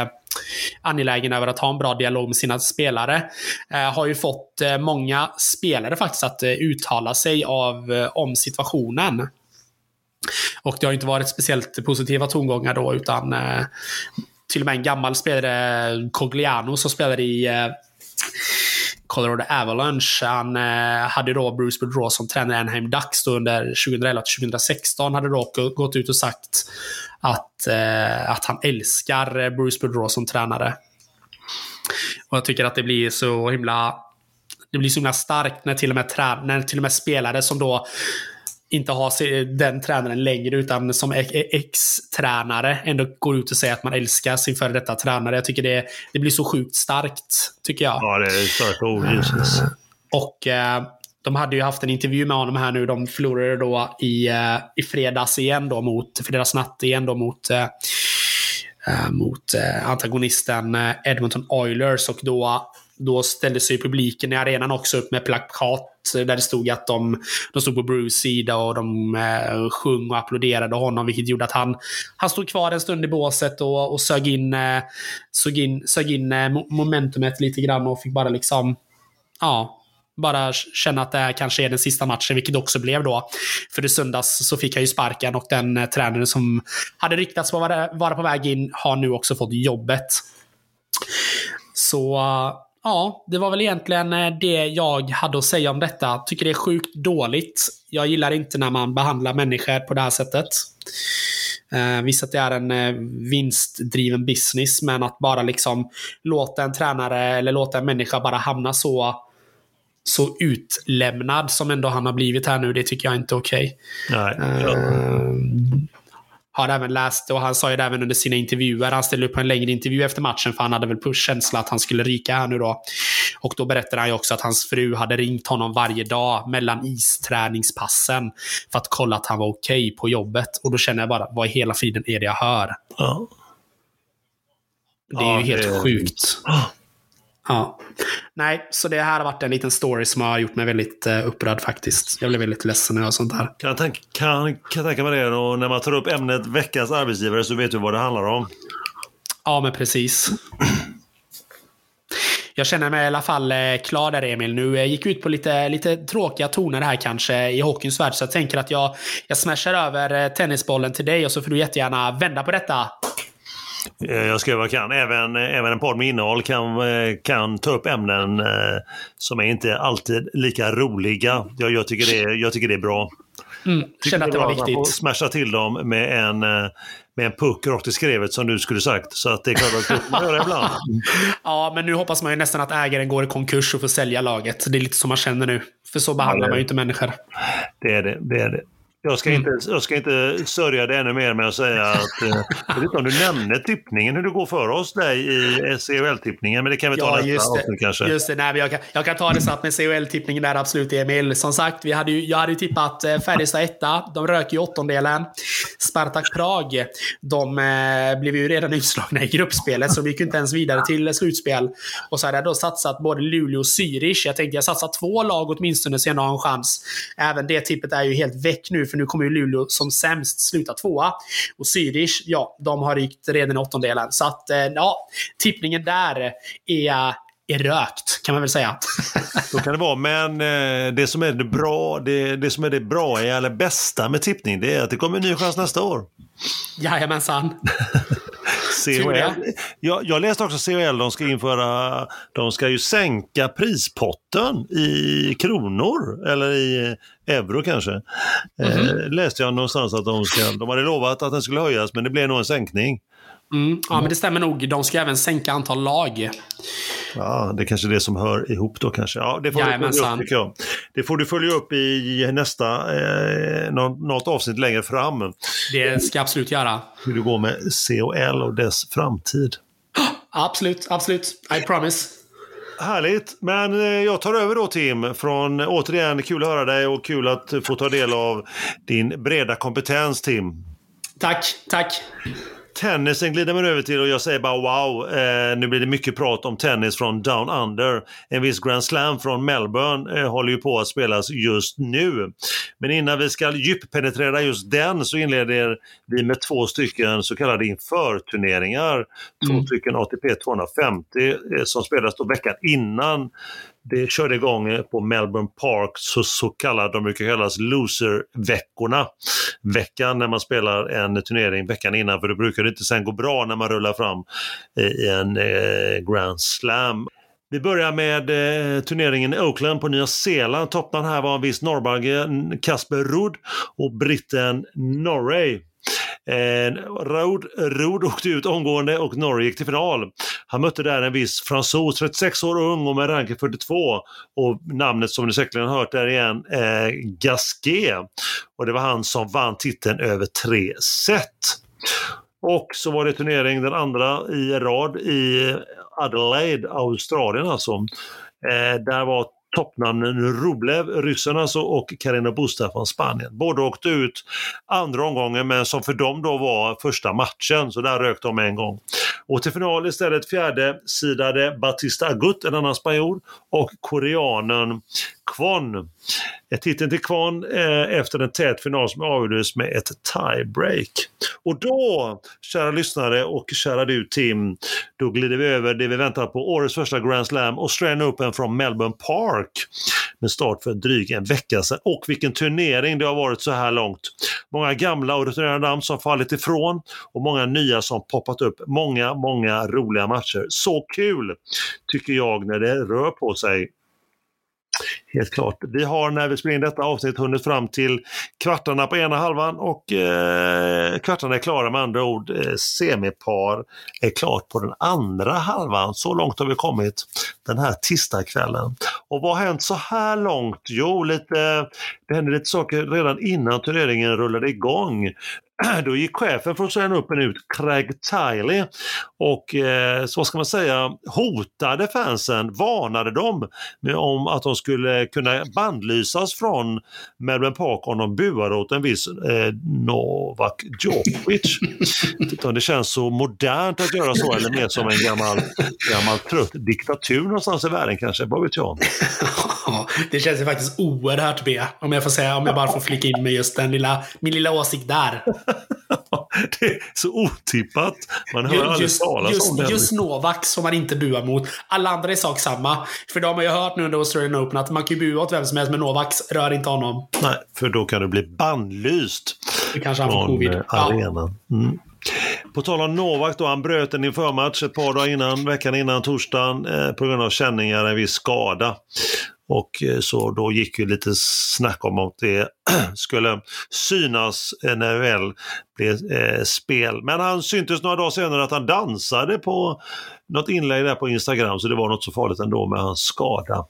angelägen över att ha en bra dialog med sina spelare. eh, har ju fått eh, många spelare faktiskt att eh, uttala sig av, eh, om situationen. Och det har inte varit speciellt positiva tongångar då, utan eh, till och med en gammal spelare, eh, Cogliano, som spelade i eh, Colorado Avalanche. Han eh, hade då Bruce Boudreau som tränare i Anaheim Ducks under 2011-2016. Hade då gått ut och sagt att, eh, att han älskar eh, Bruce Boudreau som tränare. Och jag tycker att det blir så himla det blir så himla starkt när till och med, när till och med spelare som då inte ha den tränaren längre utan som ex-tränare ändå går ut och säger att man älskar sin före detta tränare. Jag tycker det, det blir så sjukt starkt, tycker jag. Ja, det är starkt ord. Och eh, de hade ju haft en intervju med honom här nu. De förlorade då i, eh, i fredags igen då mot, fredagsnatt igen då mot eh, eh mot eh, antagonisten eh, Edmonton Oilers och då då ställde sig publiken i arenan också upp med plakat där det stod att de, de stod på Bruce sida och de eh, sjöng och applåderade honom, vilket gjorde att han, han stod kvar en stund i båset och, och sög in, eh, sög in, sög in eh, momentumet lite grann och fick bara liksom, ja, bara känna att det här kanske är den sista matchen, vilket det också blev då. För i söndags så fick han ju sparken och den eh, tränaren som hade ryktats vara, vara på väg in har nu också fått jobbet. Så ja, det var väl egentligen eh, det jag hade att säga om detta. Tycker det är sjukt dåligt. Jag gillar inte när man behandlar människor på det här sättet. Eh, visst att det är en eh, vinstdriven business, men att bara liksom låta en tränare eller låta en människa bara hamna så så utlämnad som ändå han har blivit här nu, det tycker jag inte är okej. Okay. Uh, har även läst, och han sa ju det även under sina intervjuer, han ställde upp en längre intervju efter matchen för han hade väl på känsla att han skulle ryka här nu då. Och då berättade han ju också att hans fru hade ringt honom varje dag mellan isträningspassen för att kolla att han var okej okay på jobbet. Och då känner jag bara, vad i hela friden är det jag hör? Ja. Det är ja, ju helt det... sjukt. Ja. Nej, så det här har varit en liten story som har gjort mig väldigt uh, upprörd faktiskt. Jag blev väldigt ledsen när jag sånt här. Kan jag, tänka, kan, kan tänka mig det. Och när man tar upp ämnet veckans arbetsgivare så vet du vad det handlar om. Ja, men precis. Jag känner mig i alla fall eh, klar där Emil. Nu jag gick ut på lite, lite tråkiga toner här kanske i hockeyns värld. Så jag tänker att jag, jag smashar över eh, tennisbollen till dig och så får du jättegärna vända på detta. Eh, jag ska göra vad jag kan. Även, även en podd med innehåll kan, eh, kan ta upp ämnen eh, som är inte alltid lika roliga. Jag, jag, tycker, det, jag tycker det är bra. Mm, känner att det var viktigt. Man smasha till dem med en, med en puck rakt i skrevet som du skulle sagt. Så att det är klart att man göra ibland. ja, men nu hoppas man ju nästan att ägaren går i konkurs och får sälja laget. Det är lite som man känner nu. För så behandlar ja, man ju inte människor. Det är det. det, är det. Jag ska, mm. inte, jag ska inte sörja det ännu mer med att säga att, eh, jag vet inte om du nämner tippningen, hur det går för oss dig i CHL-tippningen, men det kan vi ta ja, nästa avsnitt kanske. Just det, nej, jag, kan, jag kan ta det snabbt med CHL-tippningen där, absolut Emil. Som sagt, vi hade ju, jag hade ju tippat eh, Färjestad etta, de rök i åttondelen. Spartak Prag, de eh, blev ju redan utslagna i gruppspelet, så de gick ju inte ens vidare till slutspel. Och så hade jag då satsat både Luleå och Zürich. Jag tänkte jag satsar två lag åtminstone så jag har en chans. Även det tippet är ju helt väck nu för nu kommer ju Luleå som sämst sluta tvåa. Och Zürich, ja, de har rykt redan i åttondelen. Så att, eh, ja, tippningen där är är rökt, kan man väl säga. Så kan det vara, men eh, det som är det bra, det, det som är det bra, eller bästa med tippning, det är att det kommer en ny chans nästa år. Jajamensan. CHL. Jag, jag läste också CHL, de ska införa, de ska ju sänka prispotten i kronor, eller i euro kanske. Mm -hmm. eh, läste jag någonstans att de ska, de hade lovat att den skulle höjas, men det blev nog en sänkning. Mm, ja, men det stämmer nog. De ska även sänka antal lag. Ja, det är kanske är det som hör ihop då kanske. Ja, det får, du följa upp, jag. det får du följa upp i nästa, eh, något avsnitt längre fram. Det ska jag absolut göra. Hur det går med COL och dess framtid. Absolut, absolut. I promise. Härligt, men eh, jag tar över då Tim. Från, återigen, kul att höra dig och kul att få ta del av din breda kompetens Tim. Tack, tack. Tennisen glider man över till och jag säger bara wow. Eh, nu blir det mycket prat om tennis från Down Under. En viss Grand Slam från Melbourne eh, håller ju på att spelas just nu. Men innan vi ska djuppenetrera just den så inleder vi med två stycken så kallade införturneringar. Två mm. stycken ATP 250 eh, som spelas då veckan innan det körde igång eh, på Melbourne Park, så, så kallade de brukar kallas loser-veckorna. Veckan när man spelar en turnering veckan innan, för det brukar inte sen gå bra när man rullar fram eh, i en eh, Grand Slam. Vi börjar med eh, turneringen i Oakland på Nya Zeeland. Toppman här var en viss norrbagge, Kasper Rudd och britten Norray. Eh, Rod, Rod åkte ut omgående och Norge gick till final. Han mötte där en viss fransos, 36 år ung och med ranken 42. Och namnet som ni säkerligen har hört där igen, eh, Gasquet. Och det var han som vann titeln över tre set. Och så var det turnering, den andra i rad i Adelaide, Australien alltså. Eh, där var toppnamnen Rublev, ryssen alltså, och Carina Busta från Spanien. Båda åkte ut andra omgången men som för dem då var första matchen, så där rök de en gång. Och till final istället fjärde sidade Batista Agut, en annan spanjor, och koreanen Kvarn. Eh, titeln till Kvarn eh, efter en tät final som avgjordes med ett tiebreak. Och då, kära lyssnare och kära du Tim, då glider vi över det vi väntar på, årets första Grand Slam, Australian Open från Melbourne Park med start för drygt en vecka sedan. Och vilken turnering det har varit så här långt. Många gamla och rutinerade namn som fallit ifrån och många nya som poppat upp. Många, många roliga matcher. Så kul tycker jag när det rör på sig Helt klart. Vi har när vi spelar in detta avsnitt hunnit fram till kvartarna på ena halvan och eh, kvartarna är klara med andra ord. Eh, semipar är klart på den andra halvan. Så långt har vi kommit den här tisdagskvällen. Och vad har hänt så här långt? Jo, lite, det hände lite saker redan innan turneringen rullade igång. Då gick chefen för Australian Open ut, Craig Tiley, och eh, så vad ska man säga, hotade fansen, varnade dem om att de skulle kunna bandlysas från Melbourne Park om de buade åt en viss eh, Novak Djokovic. Det känns så modernt att göra så, eller mer som en gammal, gammal trött diktatur någonstans i världen kanske, vad vet jag. det känns ju faktiskt oerhört B, om jag får säga, om jag bara får flika in med just den lilla, min lilla åsikt där. det är så otippat. Man hör aldrig just, talas just, om det. Just Novak som man inte buar mot. Alla andra är sak samma. För de har ju hört nu under Australian Open att man kan ju bua åt vem som helst, men Novak rör inte honom. Nej, för då kan du bli bannlyst. Det kanske han får covid. Eh, arenan. Mm. På tal om Novak då, han bröt en införmatch ett par dagar innan, veckan innan torsdagen eh, på grund av känningar, en viss skada. Och eh, så då gick ju lite snack om att det skulle synas när väl blev eh, spel. Men han syntes några dagar senare att han dansade på något inlägg där på Instagram så det var något så farligt ändå med hans skada.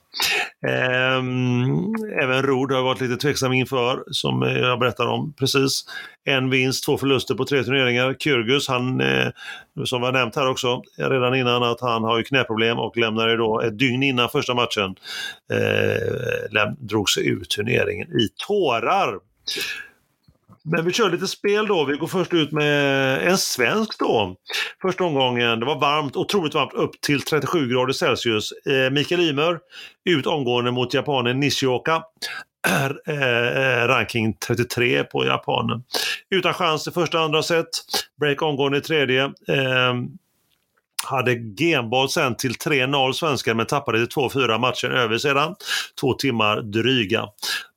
Ehm, även Rod har varit lite tveksam inför, som jag berättade om precis. En vinst, två förluster på tre turneringar. Kyrgios, han, eh, som var nämnt här också redan innan, att han har ju knäproblem och lämnade då ett dygn innan första matchen, eh, drog sig ur turneringen i tårar. Men vi kör lite spel då. Vi går först ut med en svensk då. Första omgången, det var varmt, otroligt varmt, upp till 37 grader Celsius. Eh, Mikael Ymer ut omgående mot japanen Nishioka. Eh, eh, ranking 33 på japanen. Utan chans i första andra set. Break omgående i tredje. Eh, hade genboll sen till 3-0 svenskar men tappade till 2-4 matchen över sedan. Två timmar dryga.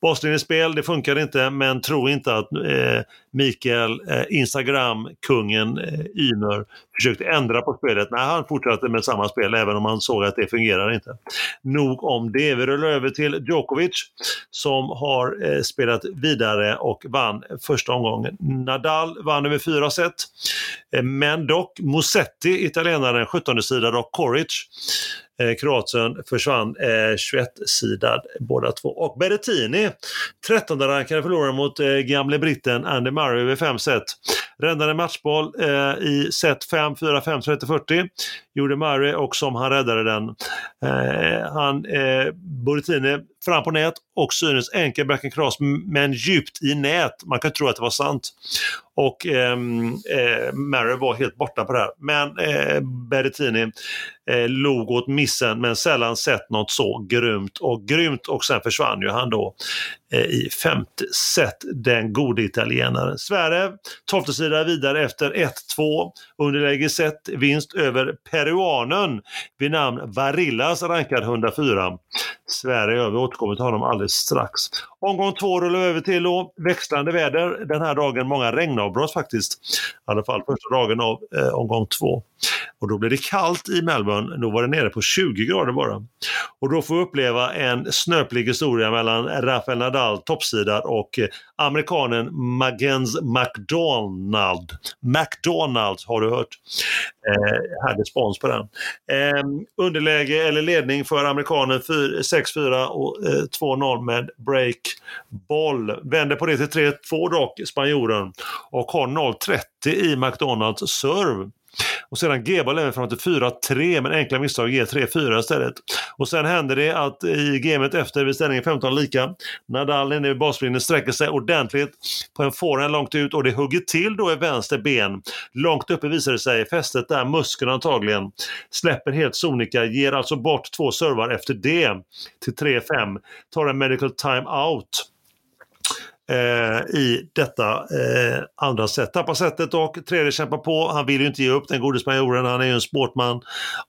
Baslinjespel, det funkar inte men tro inte att eh, Mikael, eh, Instagram-kungen eh, Ymer försökte ändra på spelet. Nej, han fortsatte med samma spel även om han såg att det fungerar inte. Nog om det. Vi rullar över till Djokovic som har eh, spelat vidare och vann första omgången. Nadal vann över fyra set. Eh, men dock Musetti, italienaren, 17 sidad och Coric Eh, Kroatien försvann eh, 21-sidad båda två. Och Berrettini, 13 rankade förlorare mot eh, gamle britten Andy Murray över fem set. Räddade matchboll eh, i set 5, 4, 5, 30, 40. Gjorde Murray och som han räddade den. Eh, han, eh, Berrettini fram på nät och synes enkel backhand cross men djupt i nät. Man kan tro att det var sant. Och ehm, eh, Mary var helt borta på det här. Men eh, Berrettini eh, log åt missen men sällan sett något så grymt och grymt och sen försvann ju han då eh, i femte set, den gode italienaren. Sverige, tolfte sida vidare efter 1-2, underläge set, vinst över peruanen vid namn Varillas rankad 104. Sverige, vi återkommer till honom alldeles strax. Omgång två rullar vi över till då. växlande väder den här dagen, många regnavbrott faktiskt. I alla fall första dagen av eh, omgång två. Och då blir det kallt i Melbourne, då var det nere på 20 grader bara. Och då får vi uppleva en snöplig historia mellan Rafael Nadal, toppsidad, och eh, amerikanen Magens McDonald. McDonald har du hört. Eh, hade spons på den. Eh, underläge eller ledning för amerikanen 6-4 och 2-0 med break boll. Vänder på det till 3-2 dock, spanjoren. Och har 0-30 i McDonalds serve. Och sedan gebar även fram till 4-3 men enkla misstag ger 3-4 istället. Och sen händer det att i gamet efter vid ställningen 15 lika, Nadal inne i baslinjen sträcker sig ordentligt på en forehand långt ut och det hugger till då i vänster ben. Långt uppe visar det sig, fästet där, muskeln antagligen. Släpper helt sonika, ger alltså bort två servar efter det till 3-5. Tar en medical time out eh, i detta eh, andra set. Tappar setet och tredje kämpar på. Han vill ju inte ge upp den gode spanjoren. Han är ju en sportman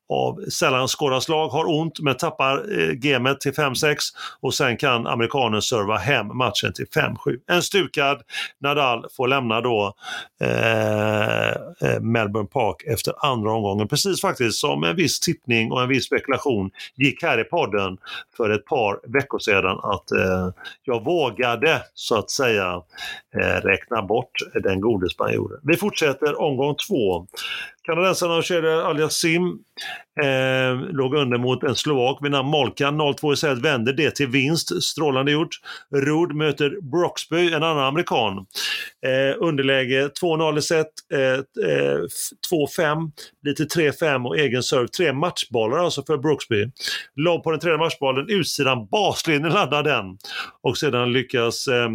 av sällan skådat slag. Har ont men tappar eh, gamet till 5-6 och sen kan amerikanen serva hem matchen till 5-7. En stukad Nadal får lämna då eh, eh, Melbourne Park efter andra omgången. Precis faktiskt som en viss tippning och en viss spekulation gick här i podden för ett par veckor sedan att eh, jag vågade så att att säga eh, räkna bort den gode spanjoren. Vi fortsätter omgång två. Kanadensarna och Shedder Al-Yassim eh, låg under mot en slovak vid namn Malkan. 0-2 i set vände det till vinst. Strålande gjort. Rudd möter Broxby, en annan amerikan. Eh, underläge 2-0 i set. Eh, 2-5 blir till 3-5 och egen serve. Tre matchbollar alltså för Broxby. Lobb på den tredje matchbollen, utsidan baslinjen laddar den. Och sedan lyckas, eh,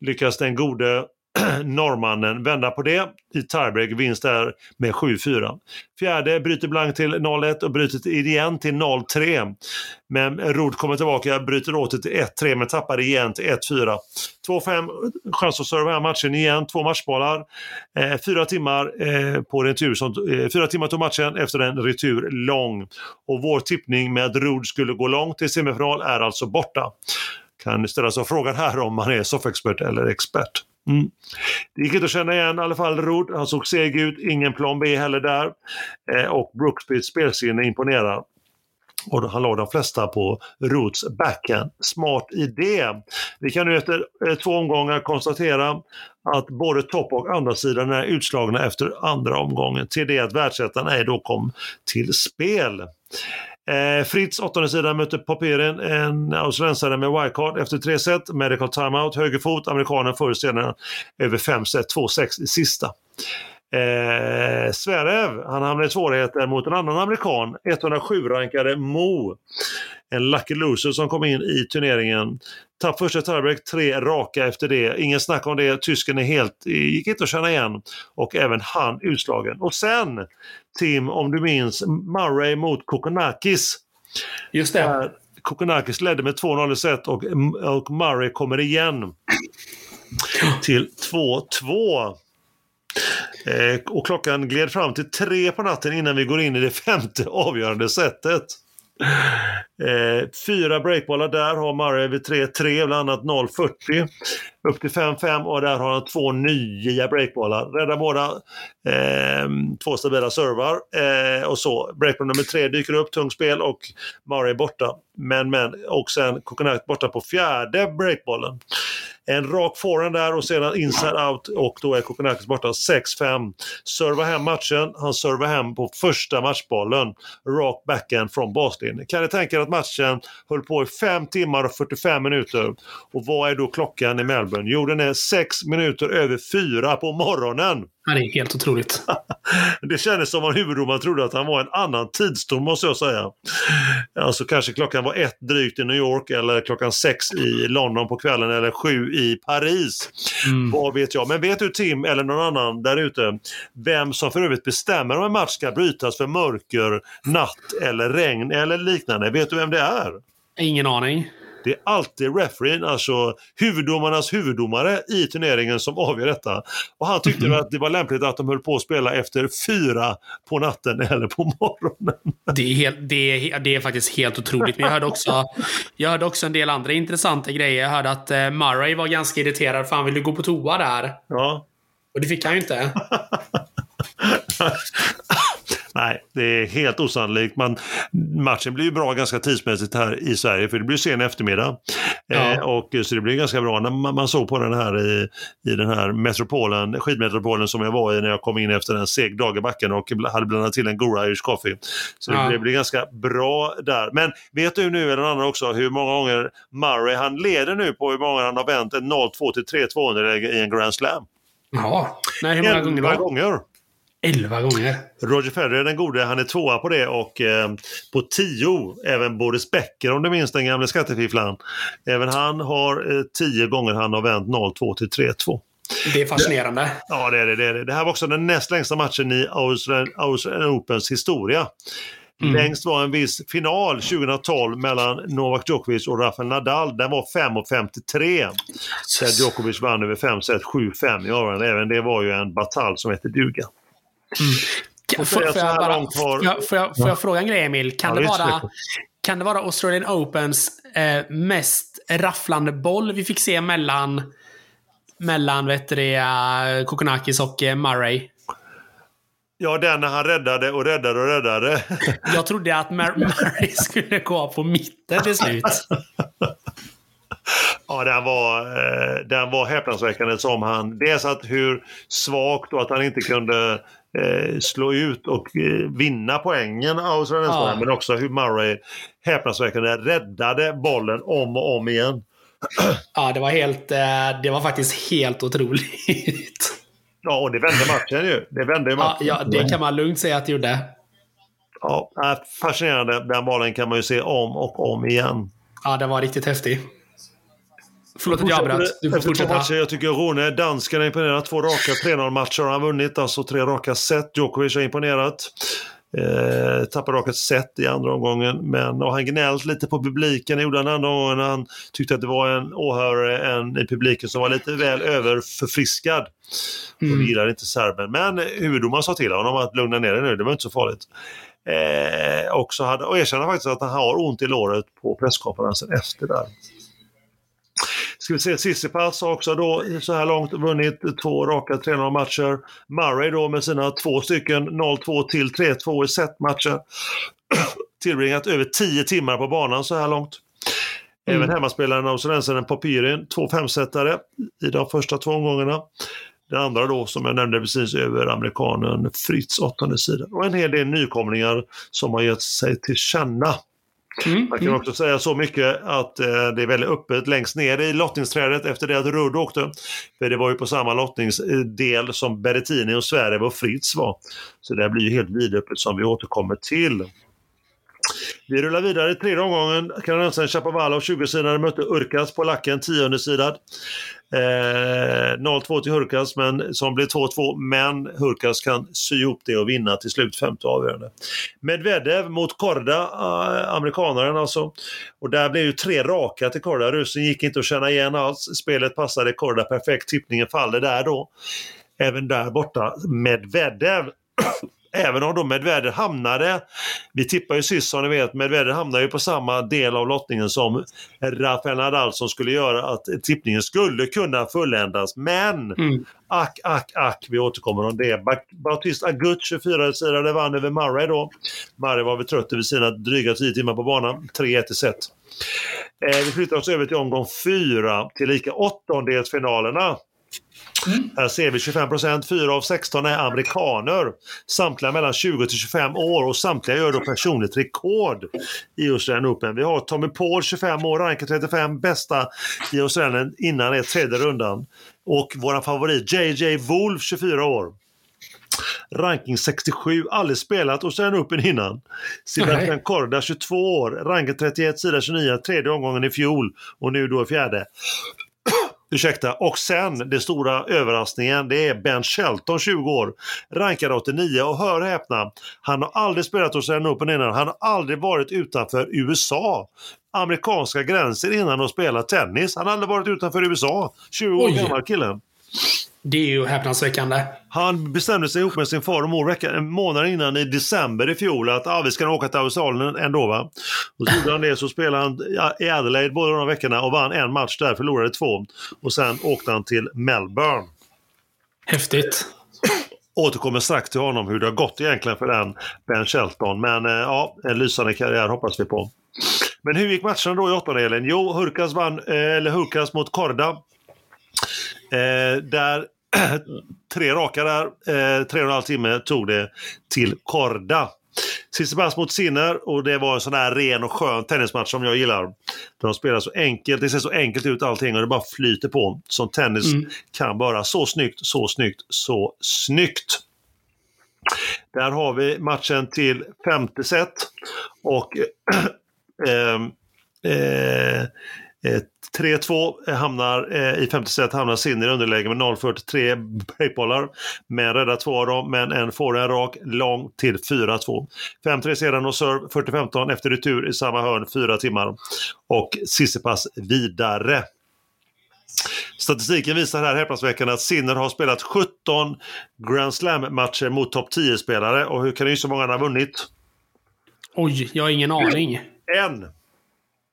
lyckas den gode norrmannen vända på det i tiebreak, vinst där med 7-4. Fjärde bryter blank till 0-1 och bryter igen till 0-3. Men Rod kommer tillbaka, bryter åter till 1-3 men tappar igen till 1-4. 2-5, chans att serva här matchen igen, två matchbollar. Eh, fyra timmar eh, på retur, som, eh, fyra timmar tog matchen efter en retur lång. Och vår tippning med att Rod skulle gå långt till semifinal är alltså borta. Kan ställa sig frågan här om man är soffexpert eller expert. Mm. Det gick inte att känna igen i alla fall Rod. Han såg seg ut, ingen plan B heller där. Eh, och Brooksbys spelsinne imponerar. Och han la de flesta på Roots backhand. Smart idé! Vi kan nu efter eh, två omgångar konstatera att både topp och andra sidan är utslagna efter andra omgången till det att världsettan ej då kom till spel. Eh, Fritz, åttonde sidan, möter Popirin, en australiensare med wildcard efter tre set. Medical timeout, högerfot, amerikanen förr senare över fem set, 2-6 i sista. Eh, Sverev, han hamnade i svårigheter mot en annan amerikan, 107-rankade Mo. En lucky loser som kom in i turneringen. Tapp första tiebreak, tre raka efter det. Ingen snack om det. Tysken är helt, gick inte att känna igen. Och även han utslagen. Och sen, Tim, om du minns, Murray mot Kokonakis. Just det. Äh, Kokonakis ledde med 2-0 i set och, och Murray kommer igen till 2-2. Eh, och klockan gled fram till tre på natten innan vi går in i det femte avgörande setet. Eh, fyra breakbollar där har Murray vid 3-3, bland annat 0-40. Upp till 5-5 och där har han två nya breakbollar. Räddar båda, eh, två stabila servar eh, och så. Breakboll nummer tre dyker upp, tungt spel och Murray borta. Men, men, och sen Coconut borta på fjärde breakbollen. En rak forehand där och sedan inside out och då är Kokonakis borta 6-5. Servar hem matchen, han servar hem på första matchbollen. Rak backhand från baslinjen. Kan ni tänka er att matchen höll på i 5 timmar och 45 minuter. Och vad är då klockan i Melbourne? Jo, den är 6 minuter över 4 på morgonen. Ja, det är helt otroligt. det kändes som att huvuddomaren trodde att han var en annan tidszon måste jag säga. Alltså kanske klockan var ett drygt i New York eller klockan sex i London på kvällen eller sju i Paris. Mm. Vad vet jag. Men vet du Tim eller någon annan där ute vem som för övrigt bestämmer om en match ska brytas för mörker, natt eller regn eller liknande? Vet du vem det är? Ingen aning. Det är alltid refereen, alltså huvuddomarnas huvuddomare i turneringen som avgör detta. Och han tyckte mm. att det var lämpligt att de höll på att spela efter fyra på natten eller på morgonen. Det är, helt, det är, det är faktiskt helt otroligt. Men jag hörde, också, jag hörde också en del andra intressanta grejer. Jag hörde att eh, Murray var ganska irriterad. Fan, vill du gå på toa där? Ja. Och det fick han ju inte. Nej, det är helt osannolikt. Man, matchen blir ju bra ganska tidsmässigt här i Sverige för det blir sen eftermiddag. Ja. Eh, och, så det blir ganska bra när man, man såg på den här i, i den här metropolen, skidmetropolen som jag var i när jag kom in efter en seg dag i backen och hade blandat till en Gora Irish Coffee. Så ja. det blir ganska bra där. Men vet du nu, eller annan också, hur många gånger Murray, han leder nu på hur många han har vänt en 0-2 till 3-2 underläge i en Grand Slam. Ja, Nej, hur många gånger gånger. 11 gånger. Roger Federer den gode, han är tvåa på det och eh, på 10 även Boris Becker om du minns den gamle skattefifflaren. Även han har eh, 10 gånger han har vänt 0-2 till 3-2. Det är fascinerande. Ja, det är det, det är det. Det här var också den näst längsta matchen i Australian, Australian Opens historia. Mm. Längst var en viss final 2012 mellan Novak Djokovic och Rafael Nadal. Den var 5.53. Där Djokovic vann över 5 set, 7-5 i avgörande. Även det var ju en batalj som hette duga. Mm. Får, får, jag bara, har... jag, får, jag, får jag fråga en grej Emil? Kan, ja, det, vara, kan det vara Australian Opens eh, mest rafflande boll vi fick se mellan mellan vet du, eh, Kokonakis och eh, Murray? Ja, den när han räddade och räddade och räddade. Jag trodde att Murray skulle gå på mitten till slut. Ja, den var, eh, den var häpnadsväckande som han... Dels att hur svagt och att han inte kunde eh, slå ut och eh, vinna poängen Australien ja. men också hur Murray häpnadsväckande räddade bollen om och om igen. Ja, det var helt... Eh, det var faktiskt helt otroligt. Ja, och det vände matchen ju. Det vände ju matchen. Ja, ja, det kan man lugnt säga att det gjorde. Ja, fascinerande. Den bollen kan man ju se om och om igen. Ja, den var riktigt häftig. Förlåt att jag avbröt. Du får fortsätta. Matcher, jag tycker Rune, dansken har imponerat. Två raka 3-0-matcher har han vunnit, alltså tre raka set. Djokovic har imponerat. Eh, tappade raka set i andra omgången, men och han gnällt lite på publiken, gjorde han andra gången. Han tyckte att det var en åhörare en, i publiken som var lite väl överförfriskad. Mm. Och det gillade inte serben. Men huvuddomaren sa till honom att lugna ner dig nu, det var inte så farligt. Eh, och, så hade, och erkände faktiskt att han har ont i låret på presskonferensen efter där. Ska vi se, Tsitsipas har också då så här långt vunnit två raka 3-0 matcher. Murray då med sina två stycken 0-2 till 3-2 i setmatcher. Tillbringat över 10 timmar på banan så här långt. Mm. Även hemmaspelaren australiensaren Popirin, två femsetare i de första två omgångarna. Den andra då, som jag nämnde precis, över amerikanen Fritz åttonde sidan. Och en hel del nykomlingar som har gett sig till känna. Mm, Man kan mm. också säga så mycket att eh, det är väldigt öppet längst ner i lottningsträdet efter det att Rudd åkte. För det var ju på samma lottningsdel som Berrettini och Sverige och Fritz var. Så det blir ju helt vidöppet som vi återkommer till. Vi rullar vidare i tredje omgången. Kanadensaren Chapovalov 20-sidare mötte Urkas på lacken 10 sidad. Eh, 0-2 till Hurkas men, som blev 2-2 men Hurkas kan sy ihop det och vinna till slut femte avgörande. Medvedev mot Korda, eh, amerikanaren alltså. Och där blev ju tre raka till Korda. Rusen gick inte att känna igen alls. Spelet passade Korda perfekt. Tippningen faller där då. Även där borta Medvedev Även om då Medvedev hamnade, vi tippar ju sist som ni vet, Medvedev hamnade ju på samma del av lottningen som Rafael Nadal som skulle göra att tippningen skulle kunna fulländas. Men mm. ack, ack, ack, vi återkommer om det. Bautista Agut, 24-sidare, vann över Murray då. Murray var väl trött över sina dryga 10 timmar på banan. 3-1 i set. Eh, vi flyttar oss över till omgång 4, till lika åttondelsfinalerna. Mm. Här ser vi 25 procent, 4 av 16 är amerikaner. Samtliga mellan 20 till 25 år och samtliga gör då personligt rekord i Australian Open. Vi har Tommy Paul, 25 år, rankad 35, bästa i Australien innan är tredje rundan. Och vår favorit JJ Wolf, 24 år. Ranking 67, aldrig spelat Australian Open innan. Sebastian Korda, 22 år, rankad 31, sida 29, tredje omgången i fjol och nu då fjärde. Ursäkta. Och sen, den stora överraskningen, det är Ben Shelton, 20 år, rankad 89 och hör och häpna, han har aldrig spelat hos en Open innan, han har aldrig varit utanför USA. Amerikanska gränser innan och spelat tennis. Han har aldrig varit utanför USA. 20 år gammal killen. Det är ju häpnadsväckande. Han bestämde sig ihop med sin far och mor veckan, månaden innan i december i fjol att ah, vi ska åka till Australien ändå. Va? Och så gjorde han det, så spelade han i Adelaide båda de veckorna och vann en match där, förlorade två. Och sen åkte han till Melbourne. Häftigt. återkommer strax till honom hur det har gått egentligen för den Ben Shelton. Men eh, ja, en lysande karriär hoppas vi på. Men hur gick matchen då i åttondelen? Jo, Hurkas vann, eh, eller Hurkas mot Korda. Eh, där tre raka där, eh, tre och en halv timme tog det till Korda. Tsitsipas mot Sinner och det var en sån här ren och skön tennismatch som jag gillar. De spelar så enkelt, det ser så enkelt ut allting och det bara flyter på som tennis mm. kan bara. Så snyggt, så snyggt, så snyggt. Där har vi matchen till femte set och eh, eh, 3-2 hamnar eh, i femte set hamnar Sinner i underläge med 0-43 breakbollar. Men räddar två av dem, men en får en rak lång till 4-2. 5-3 sedan och serve 40-15 efter retur i samma hörn, fyra timmar. Och Sissipas vidare. Statistiken visar här häpnadsväckande att Sinner har spelat 17 Grand Slam-matcher mot topp 10-spelare. Och hur kan det så många han har vunnit? Oj, jag har ingen aning. En!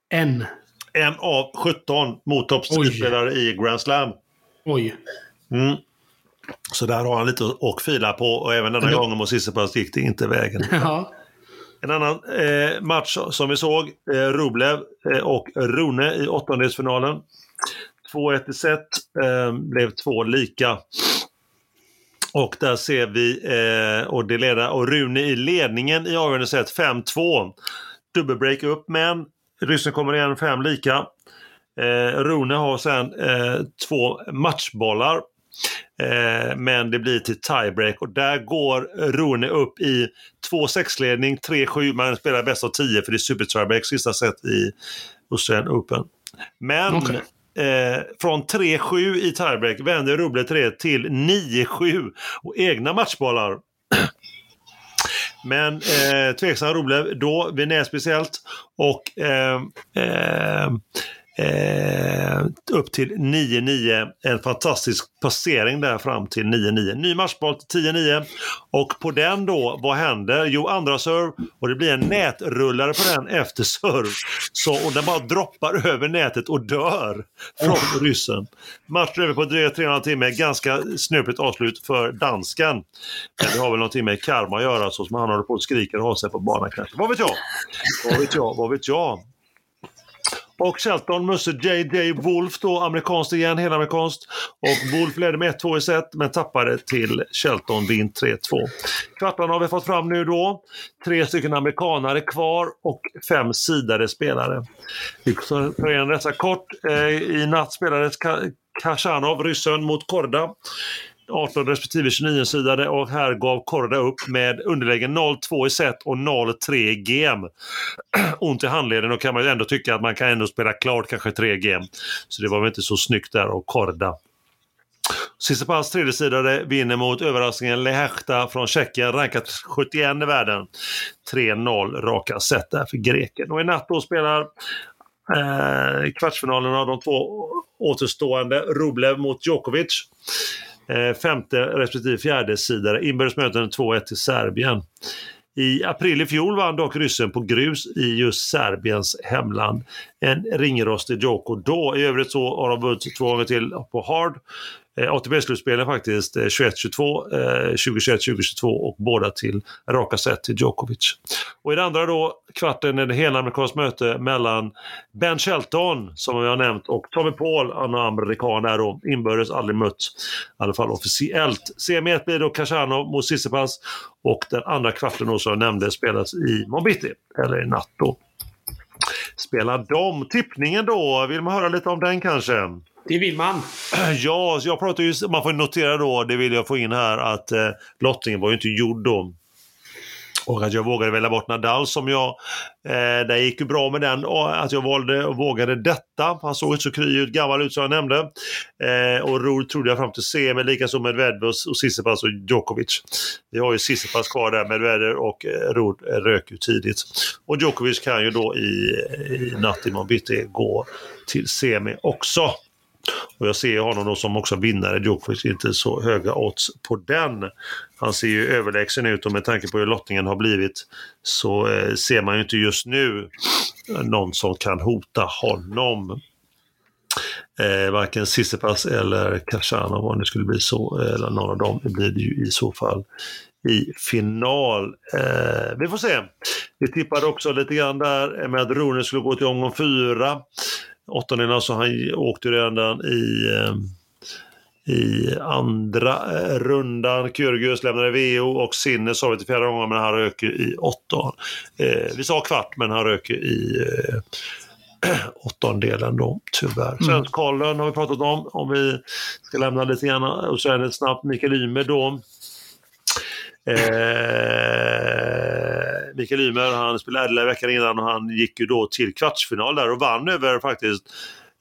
En en av 17 mot toppspelare i Grand Slam. Oj. Mm. Så där har han lite att fila på och även denna gången mot Tsitsipas gick det inte vägen. Ja. En annan eh, match som vi såg, eh, Rublev eh, och Rune i åttondelsfinalen. 2-1 i set, eh, blev två lika. Och där ser vi, eh, och, det leder, och Rune i ledningen i avgörande set 5-2. Dubbelbreak upp men Ryssen kommer igen fem lika. Eh, Rune har sen eh, två matchbollar. Eh, men det blir till tiebreak och där går Rune upp i 2-6-ledning, 3-7. Man spelar bäst av 10 för det är super tiebreak sista set i Australian Open. Men okay. Eh, från 3-7 i tiebreak vänder Rublev till 9-7 och egna matchbollar. Men eh, tveksam rolig. då, Vinä speciellt. Och eh, eh, eh, upp till 9-9. En fantastisk passering där fram till 9-9. Ny matchboll till 10-9. Och på den då, vad händer? Jo, andra serve och det blir en nätrullare på den efter serve. Så, och den bara droppar över nätet och dör från oh. ryssen. Matchen över på drygt 3,5 timme. Ganska snöpligt avslut för dansken. Men det har väl någonting med karma att göra så som han håller på och skriker och har sig på banan kanske. Vad vet jag? Vad vet jag? Vad vet jag? Och Shelton mötte J.J. Wolf då, amerikanskt igen, helamerikanskt. Och Wolf ledde med 1-2 i set men tappade till Shelton vinn 3-2. Kvartarna har vi fått fram nu då. Tre stycken amerikanare kvar och fem sidade spelare. Vi tar igen dessa kort. Eh, I natt spelades Kashanov, ryssen, mot Korda. 18 respektive 29 sidade och här gav Korda upp med underläge 0-2 i set och 0-3 game. Ont i handleden och kan man ju ändå tycka att man kan ändå spela klart kanske 3 game. Så det var väl inte så snyggt där av Korda. Tsitsipas tredjesidare vinner mot överraskningen Lehechta från Tjeckien, rankat 71 i världen. 3-0 raka set där för greken. Och i natt då spelar eh, kvartsfinalen av de två återstående Rublev mot Djokovic. Eh, femte respektive fjärde sidare. Inbördes möten 2-1 till Serbien. I april i fjol vann dock ryssen på grus i just Serbiens hemland. En ringrostig Djoko då. I övrigt så har de vunnit två gånger till på hard. Eh, ATP-slutspelen faktiskt 21-22, eh, 2021-2022 eh, och båda till raka set till Djokovic. Och i den andra då kvarten är det helamerikanskt möte mellan Ben Shelton, som vi har nämnt, och Tommy Paul, en amerikan där då, inbördes aldrig mött, i alla fall officiellt. Semi 1 blir då Kashanov mot Sissipas och den andra kvarten då som jag nämnde spelas i Mombiti, eller i natt då. Spelar de tippningen då? Vill man höra lite om den kanske? Det vill man. Ja, jag pratar ju, man får notera då, det vill jag få in här, att eh, lottningen var ju inte gjord då. Och att jag vågade välja bort Nadal som jag, eh, det gick ju bra med den, och att jag valde och vågade detta. Han såg inte så kry ut, gammal ut som jag nämnde. Eh, och Ruud trodde jag fram till semi, likaså Medvedev och Sissipas och Djokovic. Vi har ju Sissipas kvar där, Medvedev och Rod Ruud rök ju tidigt. Och Djokovic kan ju då i, i natt imorgon bitti gå till semi också. Och jag ser honom då som också vinnare. Djokovic inte så höga odds på den. Han ser ju överlägsen ut och med tanke på hur lottningen har blivit så eh, ser man ju inte just nu någon som kan hota honom. eh, varken Sissipas eller Khachanov om det skulle bli så, eh, eller någon av dem blir det ju i så fall i final. Eh, vi får se. Vi tippade också lite grann där med att Rune skulle gå till omgång fyra. Åttondelen, så han åkte redan i eh, i andra eh, rundan. Kyrgios lämnade VO och Sinne sa vi till fjärde gången men han röker i åttonde. Eh, vi sa kvart men han röker i eh, åttondelen då, tyvärr. Mm. Svensk-Karlen har vi pratat om, om vi ska lämna lite grann. Och så är det snabbt Mikael Ymer då. Eh, Mikael Ymer, han spelade Adelaide veckan innan och han gick ju då till kvartsfinal där och vann över faktiskt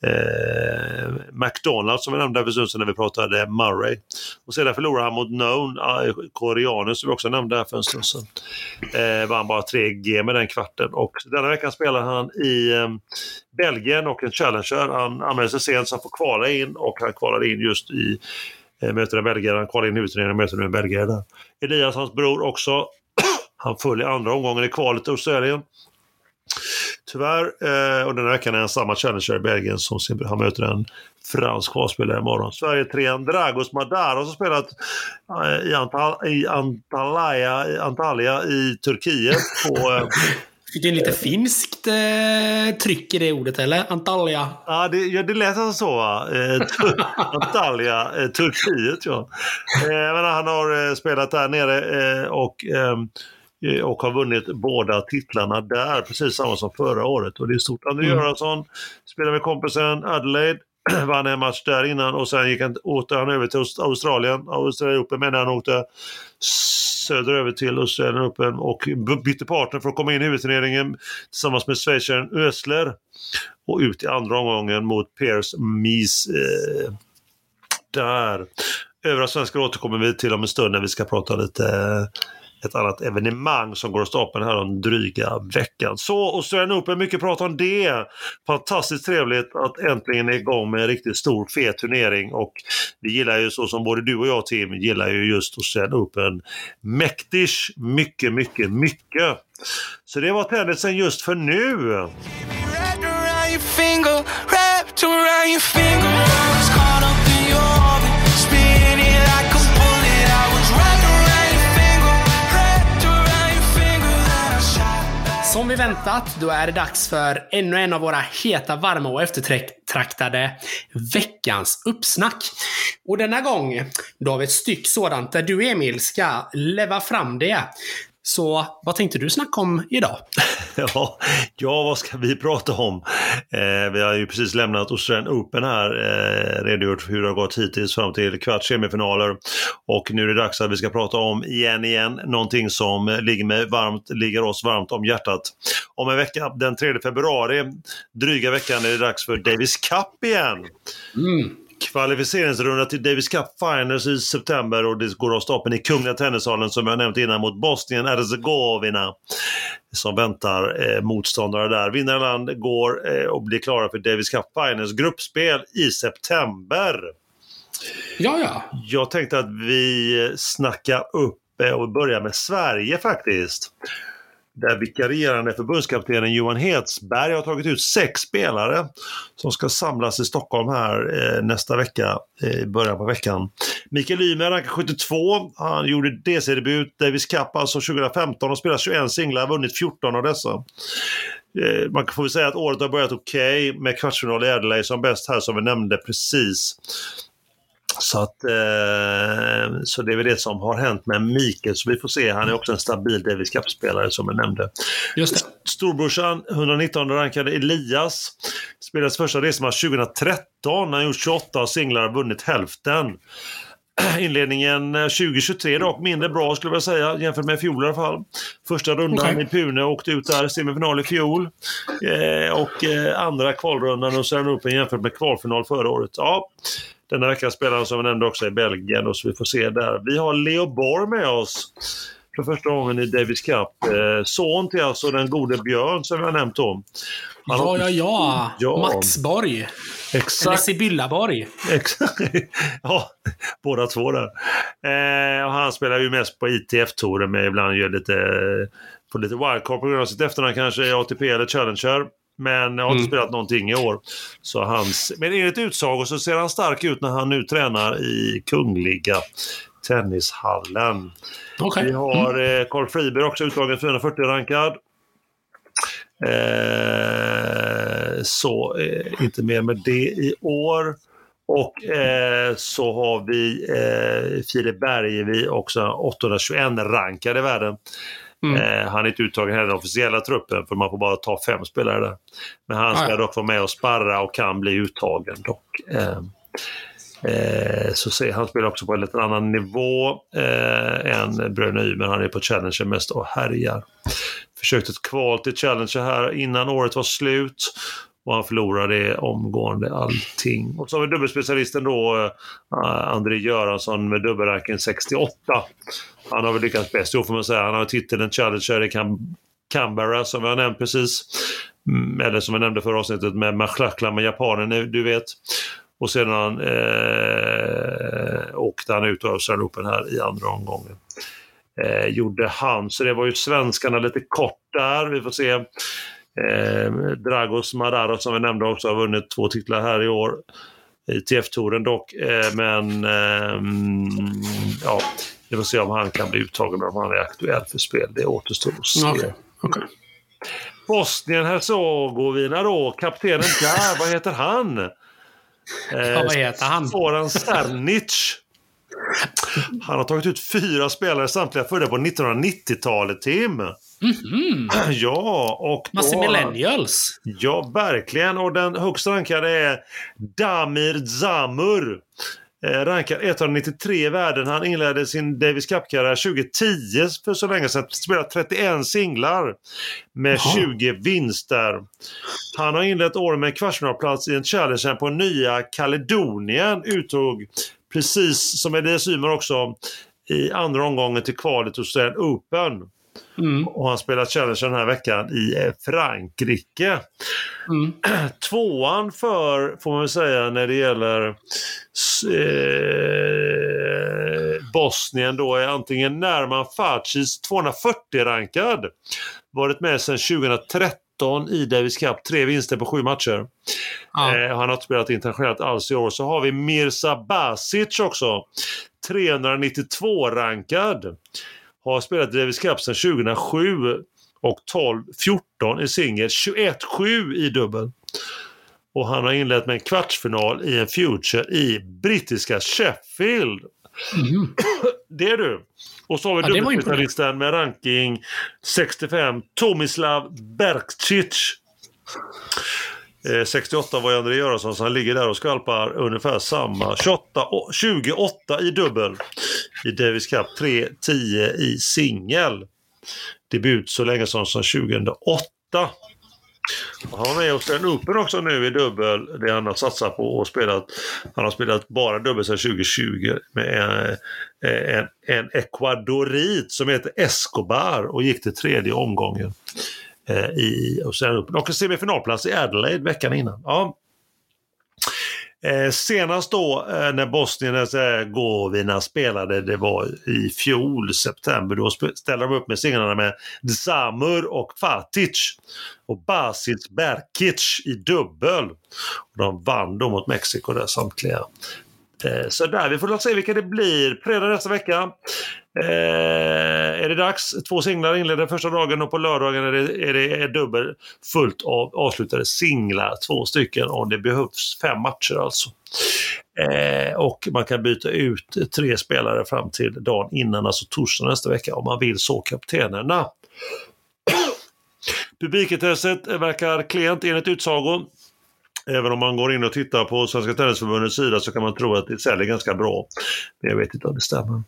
eh, McDonalds som vi nämnde för en stund sedan när vi pratade Murray. Och sedan förlorade han mot Known, koreanen som vi också nämnde här för en stund sedan. Eh, vann bara 3G med den kvarten och denna veckan spelar han i eh, Belgien och en Challenger. Han anmälde sig sent så han får kvala in och han kvalade in just i eh, möter en belgare. Han kvalade in i huvudturneringen och möter nu en belgare där. Elias, hans bror också. Han föll i andra omgången i kvalet till Australien. Tyvärr, eh, och den här veckan är han samma challenger i Belgien som han möter en fransk kvalspelare imorgon. Sverige-trean Dragos Madar har spelat eh, i, Antal i Antalya, Antalya i Turkiet. På, eh, Fick du en lite eh, finskt eh, tryck i det ordet, eller? Antalya? Ja, det, ja, det lät alltså så. Va? Eh, Antalya, eh, Turkiet, ja. Eh, men han har eh, spelat där nere och ehm, Eh, och har vunnit båda titlarna där, precis samma som förra året. Och det är stort. André mm. Göransson spelar med kompisen Adelaide, vann en match där innan och sen gick han, åter han över till Australien, Australien Open, men han åkte söderöver till Australien Open och bytte partner för att komma in i huvudturneringen tillsammans med schweizaren Ösler och ut i andra omgången mot Piers Mies. Eh, där. Övriga svenskar återkommer vi till om en stund när vi ska prata lite ett annat evenemang som går av stapeln här om dryga veckan. Så Australian Open, mycket prat om det. Fantastiskt trevligt att äntligen är igång med en riktigt stor fet turnering och vi gillar ju så som både du och jag Tim gillar ju just Australian Open mäktigt mycket, mycket, mycket. Så det var tennisen just för nu. Som vi väntat, då är det dags för ännu en av våra heta, varma och eftertraktade veckans uppsnack. Och denna gång, då har vi ett styck sådant där du Emil ska leva fram det. Så vad tänkte du snacka om idag? ja, ja, vad ska vi prata om? Eh, vi har ju precis lämnat Australian Open här, eh, redogjort för hur det har gått hittills fram till kvart semifinaler. Och nu är det dags att vi ska prata om, igen igen, någonting som ligger, med varmt, ligger oss varmt om hjärtat. Om en vecka, den 3 februari, dryga veckan, är det dags för Davis Cup igen. Mm kvalificeringsrunda till Davis Cup Finals i september och det går av stapeln i Kungliga Tennissalen som jag nämnt innan mot Bosnien Herzegovina som väntar eh, motståndare där. Vinnarland går eh, och blir klara för Davis Cup Finals gruppspel i september. Ja, ja. Jag tänkte att vi snackar upp eh, och börjar med Sverige faktiskt där vikarierande förbundskaptenen Johan Hetsberg har tagit ut sex spelare som ska samlas i Stockholm här eh, nästa vecka, eh, i början på veckan. Mikael Ymer, rankar 72. Han gjorde DC-debut, Davis Cup, alltså 2015 och spelat 21 singlar, vunnit 14 av dessa. Eh, man får väl säga att året har börjat okej okay, med kvartsfinal i Adelaide som bäst här som vi nämnde precis. Så, att, eh, så det är väl det som har hänt med Mikael, så vi får se. Han är också en stabil Davis Cup-spelare som jag nämnde. Just det. Storbrorsan, 119 rankade Elias, spelade första resmatch 2013. Han har gjort 28 singlar och vunnit hälften. Inledningen 2023 dock mindre bra skulle jag säga jämfört med fjol i alla fall. Första rundan okay. i Pune åkte ut där, semifinal i fjol. Eh, och eh, andra kvalrundan och sen upp jämfört med kvalfinal förra året. Ja, denna vecka spelar han som vi nämnde också i Belgien och så vi får se där. Vi har Leo Borg med oss för första gången i Davis Cup. Eh, son till alltså den gode Björn som jag nämnt om. Han ja, ja, ja, ja. Max Borg. Exakt. Eller Sibylla Borg. Exakt. ja, båda två där. Eh, och han spelar ju mest på ITF-touren men ibland gör lite, får lite wildcard på grund av sitt efternamn kanske, ATP eller Challenger. Men har inte mm. spelat någonting i år. Så hans, men enligt utsago så ser han stark ut när han nu tränar i Kungliga Tennishallen. Okay. Vi har mm. eh, Carl Friberg också uttagen 440 rankad. Eh, så eh, inte mer med det i år. Och eh, så har vi eh, Filip Bergevi också 821 rankad i världen. Mm. Eh, han är inte uttagen i den officiella truppen för man får bara ta fem spelare där. Men han ska ah, ja. dock vara med och sparra och kan bli uttagen dock. Eh, eh, så ser han spelar också på en lite annan nivå eh, än Bröderna men han är på Challenger mest och härjar. Försökte ett kval till Challenger här innan året var slut och han förlorade omgående allting. Och så har vi dubbelspecialisten då, uh, André Göransson med dubbelracken 68. Han har väl lyckats bäst, Jo, får man säga. Han har titeln Challenger i Cam Canberra som vi har nämnt precis. Mm, eller som jag nämnde förra avsnittet med Machlakla med japanen, du vet. Och sedan eh, åkte han ut av Australian Open här i andra omgången. Eh, gjorde han, så det var ju svenskarna lite kort där. Vi får se. Eh, Dragos Mararos som vi nämnde också har vunnit två titlar här i år. I TF-touren dock, eh, men eh, ja, vi får se om han kan bli uttagen om han är aktuell för spel. Det återstår att se. Okay. Okay. Bosnien-Hercegovina då, kaptenen där, vad heter han? Eh, ja, vad heter han? Soran Sernic. Han har tagit ut fyra spelare, samtliga födda på 1990-talet, Tim. Mm -hmm. Ja, och. Massa millennials. Ja, verkligen. Och den högsta rankade är Damir Zamur. Eh, rankad 193 i världen. Han inledde sin Davis Cup-karriär 2010 för så länge sedan. Spelat 31 singlar med Aha. 20 vinster. Han har inlett året med en kvartsfinalplats i en Challenger på Nya Kaledonien. Uttog, precis som Elias Ymer också, i andra omgången till kvalet hos Open. Mm. Och han spelar Challenger den här veckan i Frankrike. Mm. Tvåan för, får man väl säga, när det gäller eh, Bosnien då är antingen Nerman Facis 240-rankad. Varit med sedan 2013 i Davis Cup, tre vinster på sju matcher. Ja. Eh, han har inte spelat internationellt alls i år. Så har vi Mirza Basic också, 392-rankad har spelat Davis Cup sedan 2007 och 12-14 i singel, 21-7 i dubbel. Och han har inlett med en kvartsfinal i en Future i brittiska Sheffield. Mm. det är du. Och så har vi ja, dubbelspecialisten med ranking 65, Tomislav Berkcic. Eh, 68 var ju André Göransson, så han ligger där och skvalpar ungefär samma. 28, 28 i dubbel i Davis Cup, 3-10 i singel. Debut så länge som, som 2008. Han var med i en Open också nu i dubbel, det han har satsat på och spelat. Han har spelat bara dubbel sedan 2020 med eh, en, en, en ecuadorit som heter Escobar och gick till tredje omgången eh, Eh, i Australian Open. Och en semifinalplats i Adelaide veckan innan. Ja. Eh, senast då eh, när Bosnien-Hercegovina spelade, det var i fjol, september, då ställde de upp med singlarna med Dzamur och Fatic och Basic Berkic i dubbel. Och de vann då mot Mexiko där samtliga. Så där, vi får se vilka det blir. Fredag nästa vecka eh, är det dags. Två singlar inleder första dagen och på lördagen är det, är det dubbel fullt av avslutade singlar. Två stycken och det behövs fem matcher alltså. Eh, och man kan byta ut tre spelare fram till dagen innan, alltså torsdag nästa vecka om man vill så kaptenerna. Publikintresset verkar klent enligt utsago. Även om man går in och tittar på Svenska Tennisförbundets sida så kan man tro att det säljer ganska bra. Men jag vet inte om det stämmer.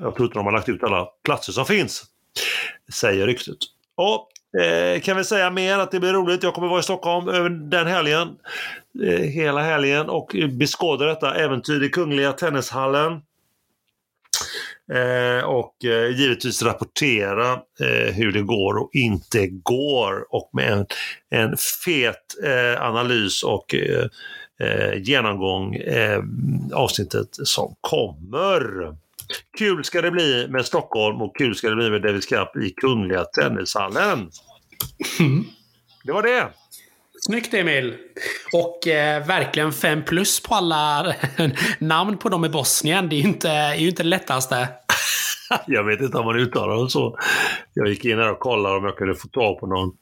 Jag tror inte de har lagt ut alla platser som finns, säger ryktet. Och eh, kan vi säga mer att det blir roligt. Jag kommer vara i Stockholm över den helgen, eh, hela helgen och beskåda detta äventyr i Kungliga Tennishallen. Eh, och eh, givetvis rapportera eh, hur det går och inte går och med en, en fet eh, analys och eh, eh, genomgång eh, avsnittet som kommer. Kul ska det bli med Stockholm och kul ska det bli med Davis Cup i Kungliga Tennishallen. Mm. Det var det. Snyggt Emil! Och eh, verkligen fem plus på alla namn på dem i Bosnien. Det är ju inte, är ju inte det lättaste. jag vet inte om man uttalar dem så. Jag gick in här och kollade om jag kunde få tag på någon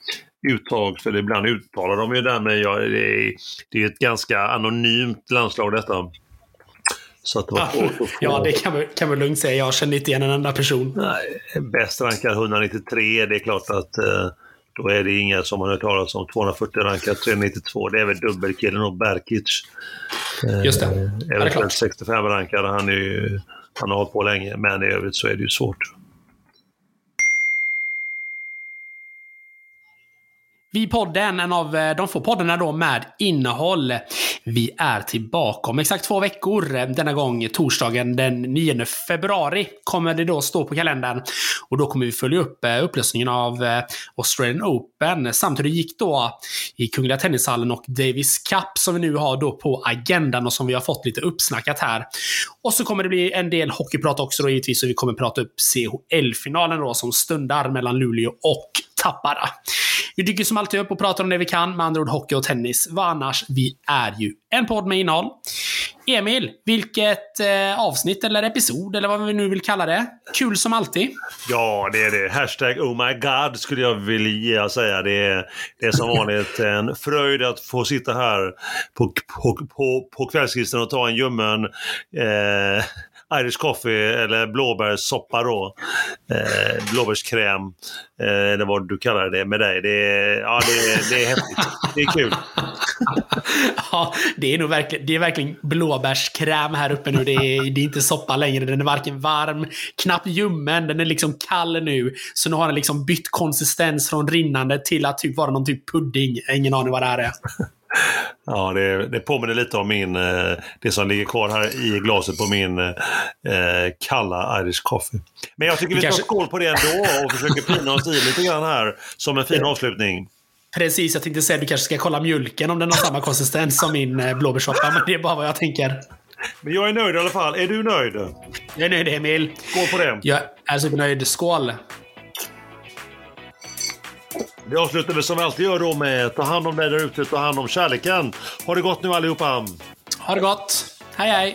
uttag, för ibland uttalar de ju det, men jag, det, är, det är ett ganska anonymt landslag detta. Så att det var svårt att få... Ja, det kan man, kan man lugnt säga. Jag känner inte igen en enda person. Nej, bäst rankad 193, det är klart att eh, då är det inga som man har hört talas om. 240 rankat 392, det är väl dubbelkillen och Berkic. Just det. Eh, eventuellt 65 rankad, han, är ju, han har hållit på länge, men i övrigt så är det ju svårt. Vi podden, en av eh, de få poddarna då med innehåll. Vi är tillbaka om exakt två veckor. Denna gång torsdagen den 9 februari kommer det då stå på kalendern. Och då kommer vi följa upp eh, upplösningen av eh, Australian Open samt hur det gick då i Kungliga Tennishallen och Davis Cup som vi nu har då på agendan och som vi har fått lite uppsnackat här. Och så kommer det bli en del hockeyprat också då givetvis och vi kommer prata upp CHL-finalen då som stundar mellan Luleå och Tappara. Vi dyker som alltid upp och pratar om det vi kan, med andra ord hockey och tennis. Vad annars? Vi är ju en podd med innehåll. Emil, vilket eh, avsnitt eller episod eller vad vi nu vill kalla det. Kul som alltid. Ja, det är det. Hashtag oh my god skulle jag vilja säga. Det är, det är som vanligt en fröjd att få sitta här på, på, på, på kvällskvisten och ta en ljummen eh, Irish coffee eller blåbärssoppa då. Eh, blåbärskräm, eh, eller vad du kallar det med dig. Det är, ja, det det är häftigt. Det är kul. ja, det är nog verkligen, det är verkligen blåbärskräm här uppe nu. Det är, det är inte soppa längre. Den är varken varm, knappt ljummen. Den är liksom kall nu. Så nu har den liksom bytt konsistens från rinnande till att typ vara någon typ pudding. Ingen aning vad det här är. Ja, det, det påminner lite om min, eh, det som ligger kvar här i glaset på min eh, kalla Irish coffee. Men jag tycker vi tar kanske... skål på det ändå och försöker pina oss i lite grann här som en fin avslutning. Precis, jag tänkte säga att du kanske ska kolla mjölken om den har samma konsistens som min eh, blåbärssoppa, men det är bara vad jag tänker. Men jag är nöjd i alla fall. Är du nöjd? Jag är nöjd Emil. Skål på det. Jag är supernöjd. Skål! Vi avslutar som vi alltid gör då med ta hand om dig där ute, ta hand om kärleken. Ha det gott nu allihopa! Ha det gott! Hej hej!